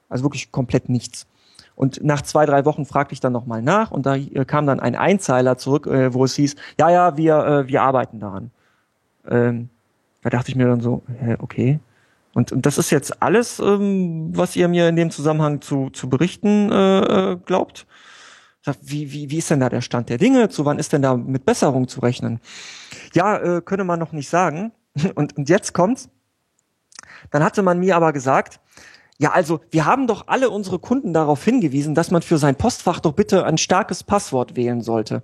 Also wirklich komplett nichts. Und nach zwei, drei Wochen fragte ich dann nochmal nach und da äh, kam dann ein Einzeiler zurück, äh, wo es hieß, ja, ja, wir, äh, wir arbeiten daran. Ähm, da dachte ich mir dann so, hä, okay. Und, und das ist jetzt alles, ähm, was ihr mir in dem Zusammenhang zu, zu berichten äh, äh glaubt? Wie, wie, wie ist denn da der Stand der Dinge? Zu wann ist denn da mit Besserung zu rechnen? Ja, äh, könne man noch nicht sagen. *laughs* Und, und jetzt kommt's. Dann hatte man mir aber gesagt, ja, also wir haben doch alle unsere Kunden darauf hingewiesen, dass man für sein Postfach doch bitte ein starkes Passwort wählen sollte.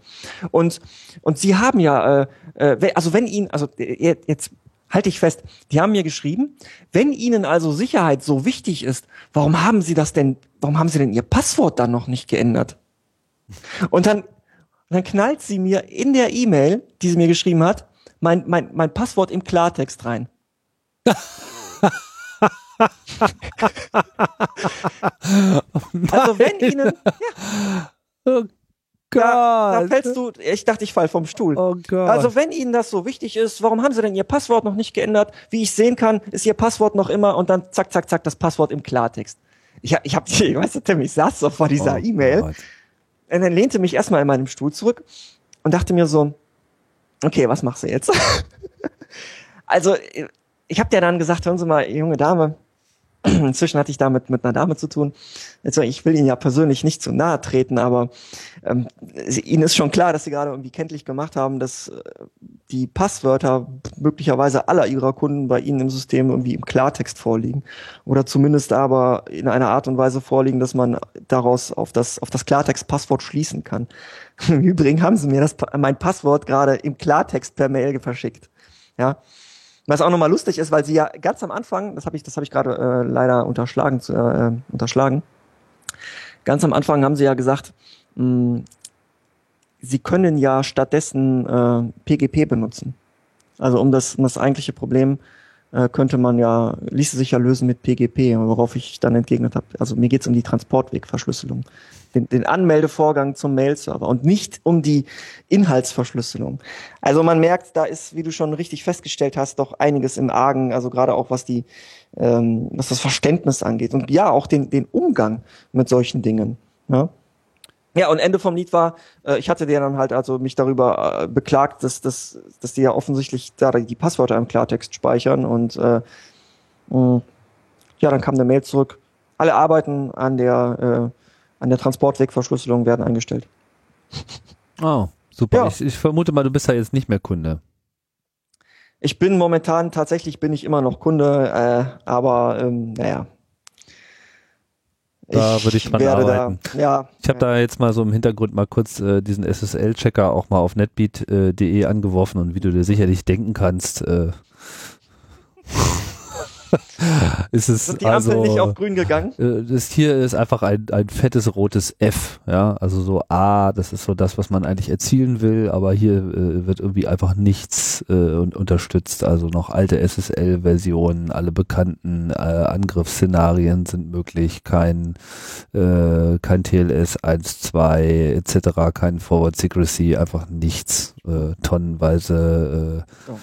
Und und Sie haben ja, äh, äh, also wenn Ihnen, also äh, jetzt halte ich fest, die haben mir geschrieben, wenn Ihnen also Sicherheit so wichtig ist, warum haben Sie das denn, warum haben Sie denn Ihr Passwort dann noch nicht geändert? Und dann, dann knallt sie mir in der E-Mail, die sie mir geschrieben hat, mein, mein, mein Passwort im Klartext rein. *laughs* *laughs* also wenn Ihnen, ja, oh Gott. Da, da fällst du, ich dachte, ich fall vom Stuhl. Oh Gott. Also wenn Ihnen das so wichtig ist, warum haben Sie denn Ihr Passwort noch nicht geändert? Wie ich sehen kann, ist Ihr Passwort noch immer und dann zack, zack, zack, das Passwort im Klartext. Ich, ich hab, ich, weißt du, Tim, ich saß so vor dieser oh E-Mail und dann lehnte mich erstmal in meinem Stuhl zurück und dachte mir so, okay, was machst du jetzt? *laughs* also, ich habe dir dann gesagt, hören Sie mal, junge Dame, *clears throat* Inzwischen hatte ich damit mit einer Dame zu tun. Also ich will Ihnen ja persönlich nicht zu nahe treten, aber ähm, Ihnen ist schon klar, dass Sie gerade irgendwie kenntlich gemacht haben, dass äh, die Passwörter möglicherweise aller Ihrer Kunden bei Ihnen im System irgendwie im Klartext vorliegen oder zumindest aber in einer Art und Weise vorliegen, dass man daraus auf das auf das Klartext-Passwort schließen kann. *laughs* Im Übrigen haben Sie mir das mein Passwort gerade im Klartext per Mail verschickt. Ja, was auch nochmal lustig ist, weil sie ja ganz am Anfang, das habe ich, das habe ich gerade äh, leider unterschlagen, äh, unterschlagen. Ganz am Anfang haben sie ja gesagt, mh, hm, sie können ja stattdessen äh, PGP benutzen. Also um das, um das eigentliche Problem äh, könnte man ja, ließe sich ja lösen mit PGP, worauf ich dann entgegnet habe. Also mir geht's um die Transportwegverschlüsselung. Den, den Anmeldevorgang zum Mail-Server und nicht um die Inhaltsverschlüsselung. Also man merkt, da ist, wie du schon richtig festgestellt hast, doch einiges im Argen, also gerade auch was die, ähm, was das Verständnis angeht und ja, auch den, den Umgang mit solchen Dingen. Ja? Ja, und Ende vom Lied war, äh, ich hatte dir dann halt also mich darüber äh, beklagt, dass, dass, dass die ja offensichtlich da die Passwörter im Klartext speichern und äh, mh, ja, dann kam eine Mail zurück. Alle Arbeiten an der, äh, an der Transportwegverschlüsselung werden eingestellt. *laughs* Oh, super. Ja. Ich, ich vermute mal, du bist ja jetzt nicht mehr Kunde. Ich bin momentan tatsächlich bin ich immer noch Kunde, äh, aber ähm, naja, da würde ich dran arbeiten. Da, ja, ich habe ja. da jetzt mal so im Hintergrund mal kurz äh, diesen SSL-Checker auch mal auf netbeat.de äh, angeworfen und wie du dir sicherlich denken kannst, äh, *laughs* ist es Sind die also, Ampel nicht auf grün gegangen? Äh, das hier ist einfach ein, ein fettes rotes F, ja, also so A, das ist so das, was man eigentlich erzielen will, aber hier äh, wird irgendwie einfach nichts äh, unterstützt, also noch alte SSL-Versionen, alle bekannten äh, Angriffsszenarien sind möglich, kein äh, kein TLS 1.2 etc., kein Forward Secrecy, einfach nichts, äh, tonnenweise äh, so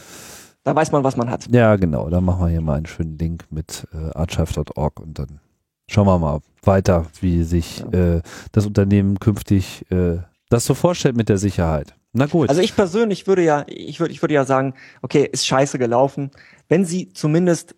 da weiß man, was man hat. Ja, genau. Da machen wir hier mal einen schönen Link mit äh, archive.org und dann schauen wir mal weiter, wie sich ja. äh, das Unternehmen künftig äh, das so vorstellt mit der Sicherheit. Na gut. Also ich persönlich würde ja, ich würde, ich würde ja sagen, okay, ist scheiße gelaufen. Wenn sie zumindest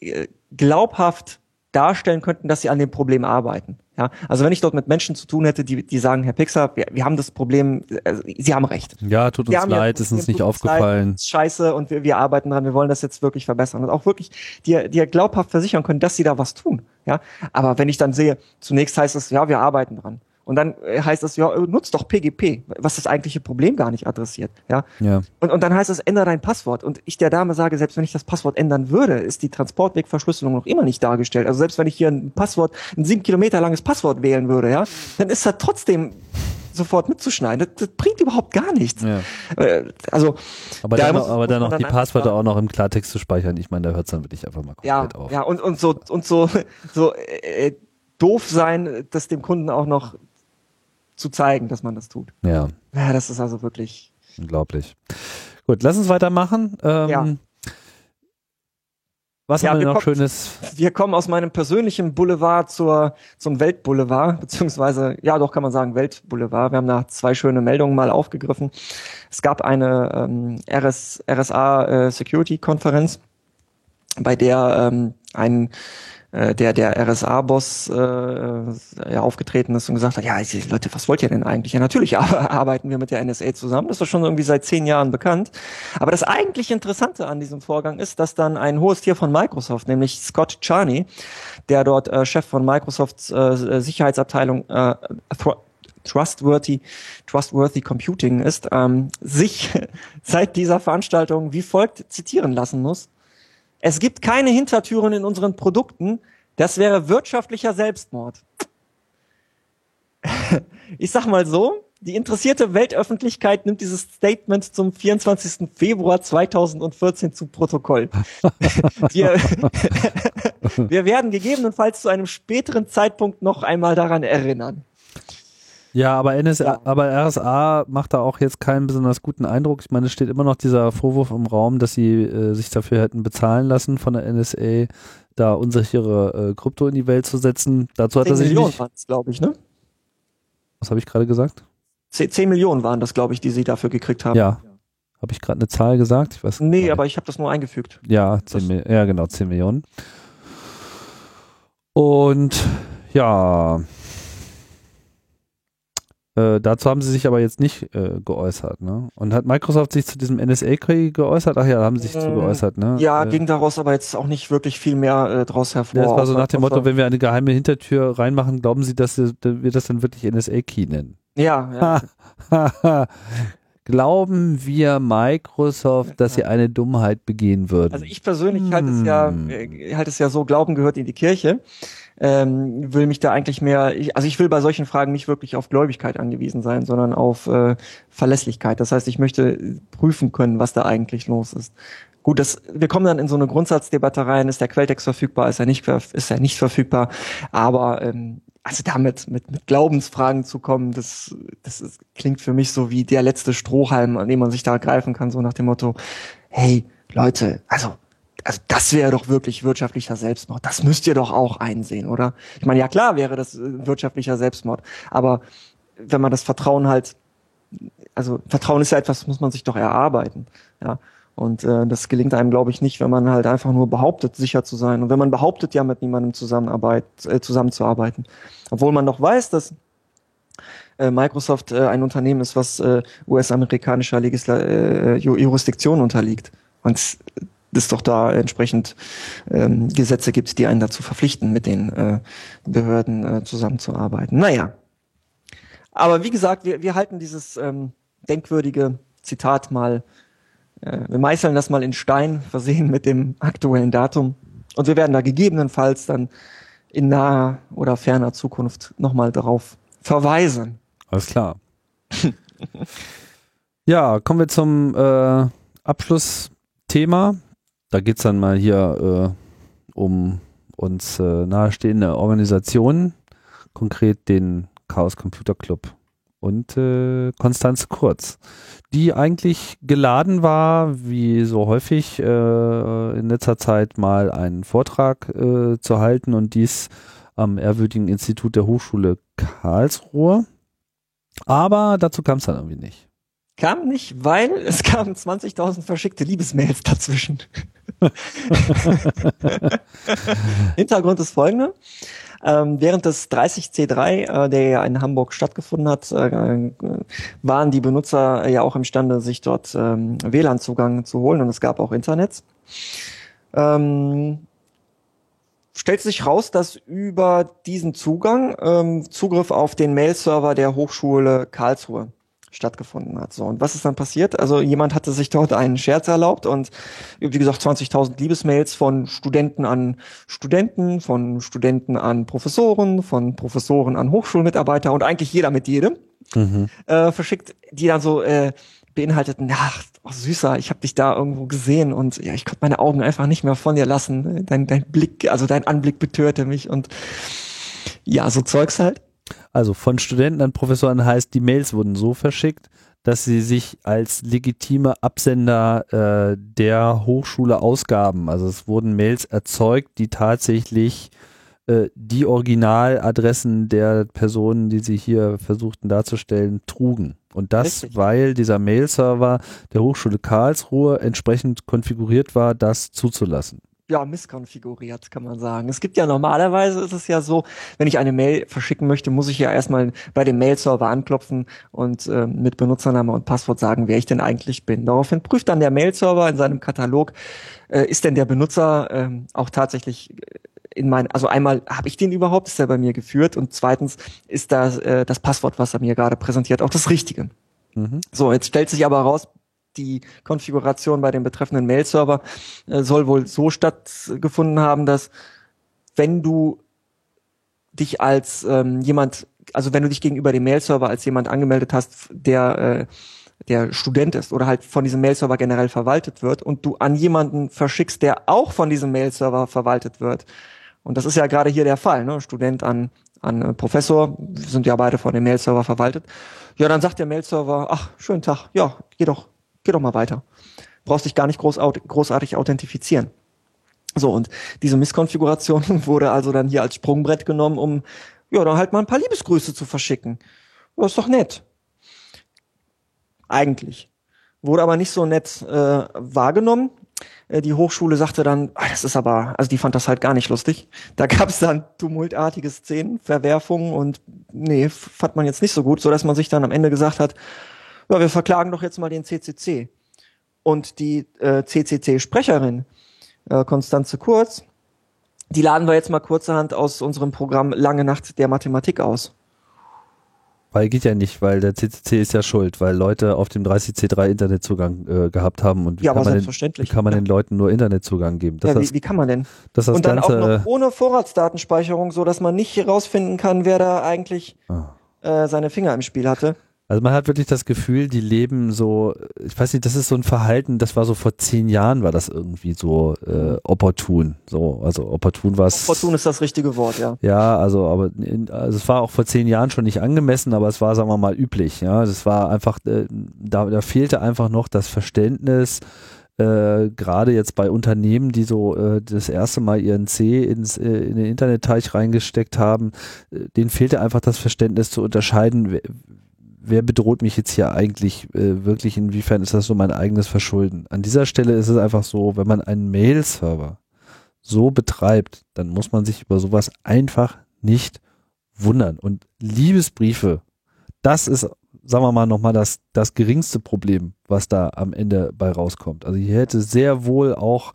äh, glaubhaft darstellen könnten, dass sie an dem Problem arbeiten. Ja, also wenn ich dort mit Menschen zu tun hätte, die, die sagen, Herr Pixar, wir, wir haben das Problem, also, Sie haben recht. Ja, tut uns leid, ja, ist uns nicht aufgefallen. Leid, scheiße und wir, wir arbeiten dran, wir wollen das jetzt wirklich verbessern und auch wirklich dir, dir glaubhaft versichern können, dass sie da was tun. Ja, aber wenn ich dann sehe, zunächst heißt es, ja, wir arbeiten dran. Und dann äh, heißt es, ja, nutzt doch PGP, was das eigentliche Problem gar nicht adressiert. Ja. ja. Und, und dann heißt es, ändere dein Passwort. Und ich der Dame sage, selbst wenn ich das Passwort ändern würde, ist die Transportwegverschlüsselung noch immer nicht dargestellt. Also selbst wenn ich hier ein Passwort, ein sieben Kilometer langes Passwort wählen würde, ja, dann ist das trotzdem sofort mitzuschneiden. Das, das bringt überhaupt gar nichts. Ja. Äh, also, aber da dann, muss, aber dann noch die Passwörter auch noch im Klartext zu speichern. Ich meine, da hört es dann wirklich einfach mal komplett ja, auf. Ja, und, und so, und so, so äh, doof sein, dass dem Kunden auch noch zu zeigen, dass man das tut. Ja. Ja, das ist also wirklich. Unglaublich. Gut, lass uns weitermachen. Ähm, ja. Was ja, haben wir, wir noch kommen, Schönes? Wir kommen aus meinem persönlichen Boulevard zur, zum Weltboulevard, beziehungsweise, ja, doch kann man sagen Weltboulevard. Wir haben da zwei schöne Meldungen mal aufgegriffen. Es gab eine ähm, RS, RSA äh, Security Konferenz, bei der ähm, ein äh, der der RSA-Boss äh, ja, aufgetreten ist und gesagt hat, ja, Leute, was wollt ihr denn eigentlich? Ja, natürlich *laughs* arbeiten wir mit der NSA zusammen. Das ist schon irgendwie seit zehn Jahren bekannt. Aber das eigentlich Interessante an diesem Vorgang ist, dass dann ein hohes Tier von Microsoft, nämlich Scott Charney, der dort äh, Chef von Microsofts äh, Sicherheitsabteilung äh, Trustworthy, Trustworthy Computing ist, ähm, sich *laughs* seit dieser Veranstaltung wie folgt zitieren lassen muss. Es gibt keine Hintertüren in unseren Produkten. Das wäre wirtschaftlicher Selbstmord. *laughs* ich sag mal so, die interessierte Weltöffentlichkeit nimmt dieses Statement zum 24. Februar 2014 zu Protokoll. *laughs* wir, *laughs* wir werden gegebenenfalls zu einem späteren Zeitpunkt noch einmal daran erinnern. Ja, aber NSA, aber RSA macht da auch jetzt keinen besonders guten Eindruck. Ich meine, es steht immer noch dieser Vorwurf im Raum, dass sie äh, sich dafür hätten bezahlen lassen von der NSA, da unsichere äh, Krypto in die Welt zu setzen. Dazu hat er sich Millionen waren es, glaube ich, ne? Was habe ich gerade gesagt? Zehn, 10 Millionen waren das, glaube ich, die sie dafür gekriegt haben. Ja. Habe ich gerade eine Zahl gesagt? Ich weiß nee, aber ich habe das nur eingefügt. Ja, 10, ja, genau, 10 Millionen. Und ja, äh, dazu haben sie sich aber jetzt nicht äh, geäußert, ne? Und hat Microsoft sich zu diesem NSA-Krieg geäußert? Ach ja, haben sie sich äh, zu geäußert, ne? Ja, äh, ging daraus aber jetzt auch nicht wirklich viel mehr äh, draus hervor. Das war so nach dem Motto, wenn wir eine geheime Hintertür reinmachen, glauben Sie, dass wir das dann wirklich NSA-Key nennen? Ja, ja. *laughs* Glauben wir Microsoft, dass sie eine Dummheit begehen würden? Also ich persönlich halte es ja, hm. äh, halte es ja so, Glauben gehört in die Kirche ähm, will mich da eigentlich mehr, ich, also ich will bei solchen Fragen nicht wirklich auf Gläubigkeit angewiesen sein, sondern auf äh, Verlässlichkeit. Das heißt, ich möchte prüfen können, was da eigentlich los ist. Gut, das, wir kommen dann in so eine Grundsatzdebatte rein, ist der Quelltext verfügbar, ist er nicht, ist er nicht verfügbar, aber ähm, also damit mit, mit Glaubensfragen zu kommen, das, das ist, klingt für mich so wie der letzte Strohhalm, an dem man sich da greifen kann, so nach dem Motto, hey Leute, also also das wäre doch wirklich wirtschaftlicher Selbstmord. Das müsst ihr doch auch einsehen, oder? Ich meine, ja klar wäre das äh, wirtschaftlicher Selbstmord, aber wenn man das Vertrauen halt, also Vertrauen ist ja etwas, muss man sich doch erarbeiten, ja. Und äh, das gelingt einem, glaube ich, nicht, wenn man halt einfach nur behauptet, sicher zu sein. Und wenn man behauptet, ja mit niemandem zusammenarbeit, äh, zusammenzuarbeiten. Obwohl man doch weiß, dass äh, Microsoft äh, ein Unternehmen ist, was äh, US-amerikanischer Legisla äh, Jurisdiktion unterliegt. Und es doch da entsprechend ähm, Gesetze gibt, die einen dazu verpflichten, mit den äh, Behörden äh, zusammenzuarbeiten. Naja. Aber wie gesagt, wir, wir halten dieses ähm, denkwürdige Zitat mal äh, wir meißeln das mal in Stein, versehen mit dem aktuellen Datum. Und wir werden da gegebenenfalls dann in naher oder ferner Zukunft nochmal darauf verweisen. Alles klar. *laughs* ja, kommen wir zum äh, Abschlussthema. Da geht es dann mal hier äh, um uns äh, nahestehende Organisationen, konkret den Chaos Computer Club und äh, Konstanze Kurz, die eigentlich geladen war, wie so häufig äh, in letzter Zeit mal einen Vortrag äh, zu halten und dies am ehrwürdigen Institut der Hochschule Karlsruhe. Aber dazu kam es dann irgendwie nicht. Kam nicht, weil *laughs* es kamen 20.000 verschickte Liebesmails dazwischen. *laughs* Hintergrund ist folgender. Ähm, während des 30C3, äh, der ja in Hamburg stattgefunden hat, äh, waren die Benutzer ja auch imstande, sich dort ähm, WLAN-Zugang zu holen und es gab auch Internet. Ähm, stellt sich raus, dass über diesen Zugang ähm, Zugriff auf den Mail-Server der Hochschule Karlsruhe stattgefunden hat. So, und was ist dann passiert? Also jemand hatte sich dort einen Scherz erlaubt und wie gesagt 20.000 Liebesmails von Studenten an Studenten, von Studenten an Professoren, von Professoren an Hochschulmitarbeiter und eigentlich jeder mit jedem mhm. äh, verschickt, die dann so äh, beinhalteten, ach, oh, süßer, ich habe dich da irgendwo gesehen und ja, ich konnte meine Augen einfach nicht mehr von dir lassen. Dein, dein Blick, also dein Anblick betörte mich und ja, so Zeugs halt. Also von Studenten an Professoren heißt, die Mails wurden so verschickt, dass sie sich als legitime Absender äh, der Hochschule ausgaben. Also es wurden Mails erzeugt, die tatsächlich äh, die Originaladressen der Personen, die sie hier versuchten darzustellen, trugen. Und das, Richtig. weil dieser Mail-Server der Hochschule Karlsruhe entsprechend konfiguriert war, das zuzulassen ja, misskonfiguriert, kann man sagen. Es gibt ja normalerweise ist es ja so, wenn ich eine Mail verschicken möchte, muss ich ja erstmal bei dem Mail-Server anklopfen und äh, mit Benutzername und Passwort sagen, wer ich denn eigentlich bin. Daraufhin prüft dann der Mail-Server in seinem Katalog, äh, ist denn der Benutzer äh, auch tatsächlich in mein, also einmal habe ich den überhaupt, ist er bei mir geführt und zweitens ist das, äh, das Passwort, was er mir gerade präsentiert, auch das Richtige. Mhm. So, jetzt stellt sich aber heraus, die Konfiguration bei dem betreffenden Mail-Server äh, soll wohl so stattgefunden haben, dass wenn du dich als ähm, jemand, also wenn du dich gegenüber dem Mail-Server als jemand angemeldet hast, der äh, der Student ist oder halt von diesem Mail-Server generell verwaltet wird und du an jemanden verschickst, der auch von diesem Mail-Server verwaltet wird. Und das ist ja gerade hier der Fall, ne? Student an an äh, Professor, wir sind ja beide von dem Mail-Server verwaltet. Ja, dann sagt der Mail-Server, ach, schönen Tag, ja, geh doch, geh doch mal weiter. Brauchst dich gar nicht groß, großartig authentifizieren. So, und diese Misskonfiguration *laughs* wurde also dann hier als Sprungbrett genommen, um ja, dann halt mal ein paar Liebesgrüße zu verschicken. Das ist doch nett. Eigentlich. Wurde aber nicht so nett äh, wahrgenommen. Äh, die Hochschule sagte dann, ah, das ist aber, also die fand das halt gar nicht lustig. Da gab es dann tumultartige Szenen, Verwerfungen und nee, fand man jetzt nicht so gut, so dass man sich dann am Ende gesagt hat, ja, wir verklagen doch jetzt mal den CCC. Und die äh, CCC-Sprecherin, äh, Konstanze Kurz, die laden wir jetzt mal kurzerhand aus unserem Programm Lange Nacht der Mathematik aus. Weil geht ja nicht, weil der CCC ist ja schuld, weil Leute auf dem 30C3 Internetzugang äh, gehabt haben und wie, ja, kann, man den, wie kann man den Leuten nur Internetzugang geben? Ja, wie, wie, kann man denn? Das das und dann Ganze, auch noch ohne Vorratsdatenspeicherung, so dass man nicht herausfinden kann, wer da eigentlich ah. äh, seine Finger im Spiel hatte. Also man hat wirklich das Gefühl, die leben so, ich weiß nicht, das ist so ein Verhalten, das war so vor zehn Jahren, war das irgendwie so äh, opportun. So, also opportun war es. Opportun ist das richtige Wort, ja. Ja, also aber in, also es war auch vor zehn Jahren schon nicht angemessen, aber es war, sagen wir mal, üblich. Ja, das war einfach, äh, da, da fehlte einfach noch das Verständnis, äh, gerade jetzt bei Unternehmen, die so äh, das erste Mal ihren C ins, äh, in den Internetteich reingesteckt haben, äh, denen fehlte einfach das Verständnis zu unterscheiden, wer, bedroht mich jetzt hier eigentlich äh, wirklich, inwiefern ist das so mein eigenes Verschulden. An dieser Stelle ist es einfach so, wenn man einen Mail-Server so betreibt, dann muss man sich über sowas einfach nicht wundern. Und Liebesbriefe, das ist sagen wir mal, nochmal das, das geringste Problem, was da am Ende bei rauskommt. Also hier hätte sehr wohl auch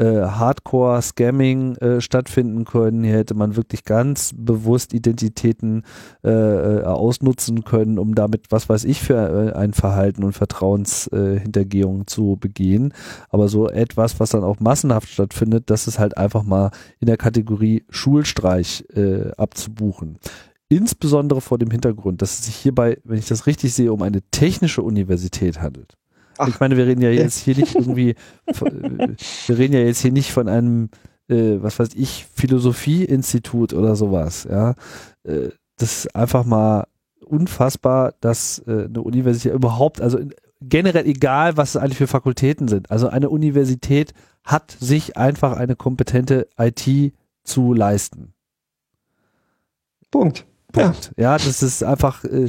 äh, Hardcore-Scamming äh, stattfinden können. Hier hätte man wirklich ganz bewusst Identitäten äh, äh ausnutzen können, um damit, was weiß ich, für äh, ein Verhalten und Vertrauenshintergehung zu begehen. Aber so etwas, was dann auch massenhaft stattfindet, das ist halt einfach mal in der Kategorie Schulstreich äh, abzubuchen. Insbesondere vor dem Hintergrund, dass es sich hierbei, wenn ich das richtig sehe, um eine technische Universität handelt. Ach, ich meine, wir reden ja jetzt hier nicht *laughs* irgendwie, wir reden ja jetzt hier nicht von einem, äh, was weiß ich, Philosophieinstitut oder sowas, ja. Äh, das ist einfach mal unfassbar, dass äh, eine Universität überhaupt, also generell egal, was es eigentlich für Fakultäten sind. Also eine Universität hat sich einfach eine kompetente IT zu leisten. Punkt. Punkt. Ja, ja das ist einfach, äh,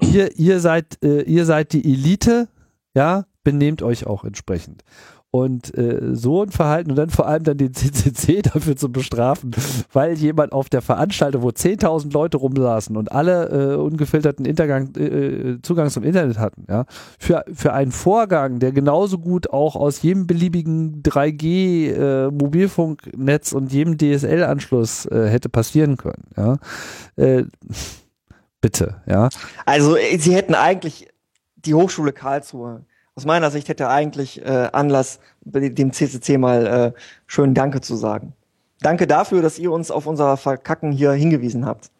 ihr, ihr seid, äh, ihr seid die Elite, ja, benehmt euch auch entsprechend. Und äh, so ein Verhalten und dann vor allem dann den CCC *laughs* dafür zu bestrafen, weil jemand auf der Veranstaltung, wo 10.000 Leute rumsaßen und alle äh, ungefilterten Intergang, äh, Zugang zum Internet hatten, ja, für, für einen Vorgang, der genauso gut auch aus jedem beliebigen 3G äh, und jedem DSL-Anschluss äh, hätte passieren können, ja. Bitte, ja. Also äh, sie hätten eigentlich die Hochschule Karlsruhe aus meiner Sicht hätte er eigentlich äh, Anlass, dem CCC mal äh, schön Danke zu sagen. Danke dafür, dass ihr uns auf unser Verkacken hier hingewiesen habt.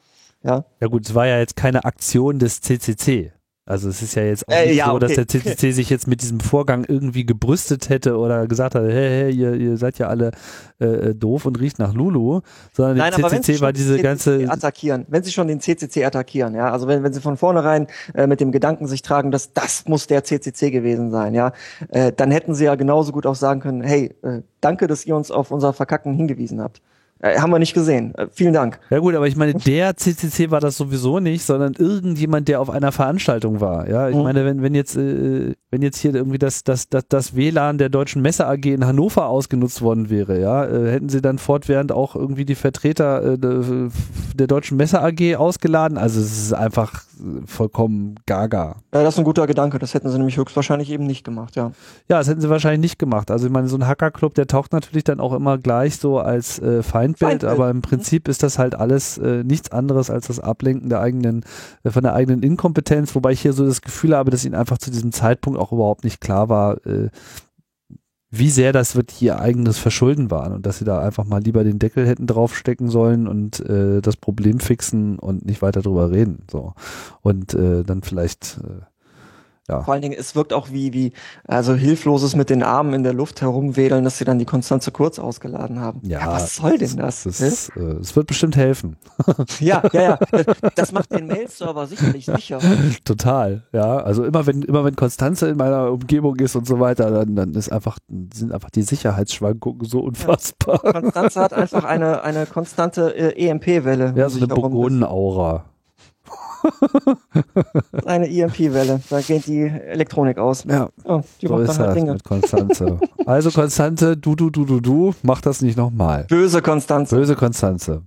Ja, ja gut, es war ja jetzt keine Aktion des CCC. Also es ist ja jetzt auch äh, nicht ja, so, okay. dass der CCC sich jetzt mit diesem Vorgang irgendwie gebrüstet hätte oder gesagt hat, hey, hey ihr, ihr seid ja alle äh, doof und riecht nach Lulu, sondern Nein, der CCC war diese CCC ganze attackieren, wenn sie schon den CCC attackieren, ja, also wenn, wenn sie von vornherein äh, mit dem Gedanken sich tragen, dass das muss der CCC gewesen sein, ja, äh, dann hätten sie ja genauso gut auch sagen können, hey, äh, danke, dass ihr uns auf unser Verkacken hingewiesen habt. Äh, haben wir nicht gesehen. Äh, vielen Dank. Ja gut, aber ich meine, der CCC war das sowieso nicht, sondern irgendjemand, der auf einer Veranstaltung war. Ja, ich mhm. meine, wenn, wenn jetzt, äh, wenn jetzt hier irgendwie das, das, das, das WLAN der Deutschen Messe AG in Hannover ausgenutzt worden wäre, ja, äh, hätten sie dann fortwährend auch irgendwie die Vertreter äh, der Deutschen Messe AG ausgeladen. Also es ist einfach vollkommen gaga. Ja, das ist ein guter Gedanke. Das hätten sie nämlich höchstwahrscheinlich eben nicht gemacht, ja. Ja, das hätten sie wahrscheinlich nicht gemacht. Also ich meine, so ein Hackerclub, der taucht natürlich dann auch immer gleich so als äh, Feind Feindbild, Feindbild. aber im Prinzip ist das halt alles äh, nichts anderes als das Ablenken der eigenen, äh, von der eigenen Inkompetenz, wobei ich hier so das Gefühl habe, dass ihnen einfach zu diesem Zeitpunkt auch überhaupt nicht klar war, äh, wie sehr das wirklich ihr eigenes Verschulden war und dass sie da einfach mal lieber den Deckel hätten draufstecken sollen und äh, das Problem fixen und nicht weiter drüber reden. So. Und äh, dann vielleicht äh, ja. Vor allen Dingen, es wirkt auch wie, wie, also hilfloses mit den Armen in der Luft herumwedeln, dass sie dann die Konstanze kurz ausgeladen haben. Ja, ja was soll denn das? Das, das, äh, das wird bestimmt helfen. *laughs* ja, ja, ja. *laughs* Das macht den Mail-Server sicherlich sicher. Total, ja. Also immer wenn, immer wenn Konstanze in meiner Umgebung ist und so weiter, dann, dann ist einfach, sind einfach die Sicherheitsschwankungen so unfassbar. Ja. Konstanze hat einfach eine, eine konstante äh, EMP-Welle. Ja, so eine Burgonenaura. *laughs* Eine EMP-Welle, da geht die Elektronik aus. Ja, oh, die so ist das Dinge. mit Konstanze. also Konstanze, du, du, du, du, du, mach das nicht nochmal. Böse Konstanze. Böse Konstanze.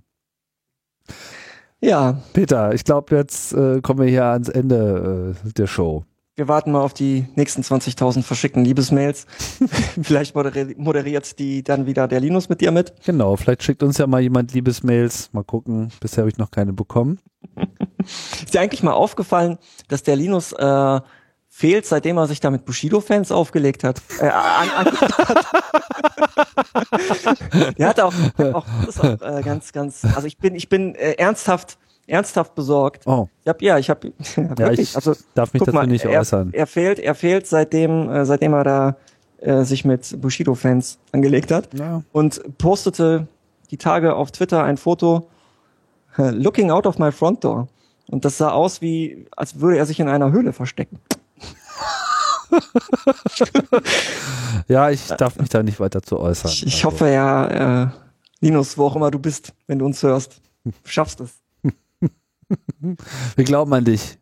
Ja. Peter, ich glaube, jetzt äh, kommen wir hier ans Ende äh, der Show. Wir warten mal auf die nächsten 20.000 verschickten Liebesmails. *laughs* vielleicht moderi moderiert die dann wieder der Linus mit dir mit. Genau, vielleicht schickt uns ja mal jemand Liebesmails. Mal gucken. Bisher habe ich noch keine bekommen. *laughs* Ist dir eigentlich mal aufgefallen, dass der Linus äh, fehlt, seitdem er sich da mit Bushido-Fans aufgelegt hat? Äh, an, an, *laughs* der hat auch, auch, das ist auch äh, ganz, ganz, also ich bin, ich bin äh, ernsthaft ernsthaft besorgt. Oh. Ich hab, ja, ich habe *laughs* ja, Ja, wirklich, ich also darf mich dazu mal, nicht er, äußern. er fehlt, er fehlt seitdem, äh, seitdem er da äh, sich mit Bushido-Fans angelegt hat Ja. und postete die Tage auf Twitter ein Foto äh, looking out of my front door und das sah aus wie, als würde er sich in einer Höhle verstecken. *laughs* ja, ich darf mich da nicht weiter zu äußern. Ich, ich Also, hoffe ja, äh, Linus, wo auch immer du bist, wenn du uns hörst, schaffst es. *laughs* Wir glauben an dich.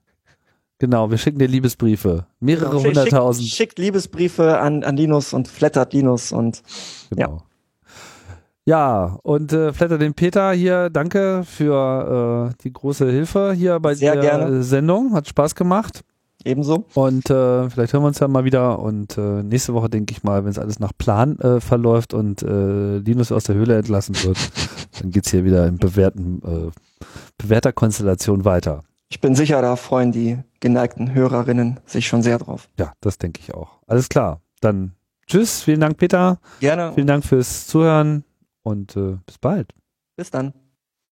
Genau, wir schicken dir Liebesbriefe. Mehrere Schick- hunderttausend. Schickt, schickt Liebesbriefe an, an Linus und flattert Linus und Genau. Ja, und äh, Flatter den Peter hier, danke für äh, die große Hilfe hier bei Sehr der gerne. Sendung. Hat Spaß gemacht. Ebenso. Und äh, vielleicht hören wir uns ja mal wieder. Und äh, nächste Woche denke ich mal, wenn es alles nach Plan äh, verläuft und äh, Linus aus der Höhle entlassen wird, *laughs* dann geht's hier wieder in bewährten, äh, bewährter Konstellation weiter. Ich bin sicher, da freuen die geneigten Hörerinnen sich schon sehr drauf. Ja, das denke ich auch. Alles klar. Dann tschüss, vielen Dank, Peter. Gerne. Vielen Dank fürs Zuhören und äh, bis bald. Bis dann.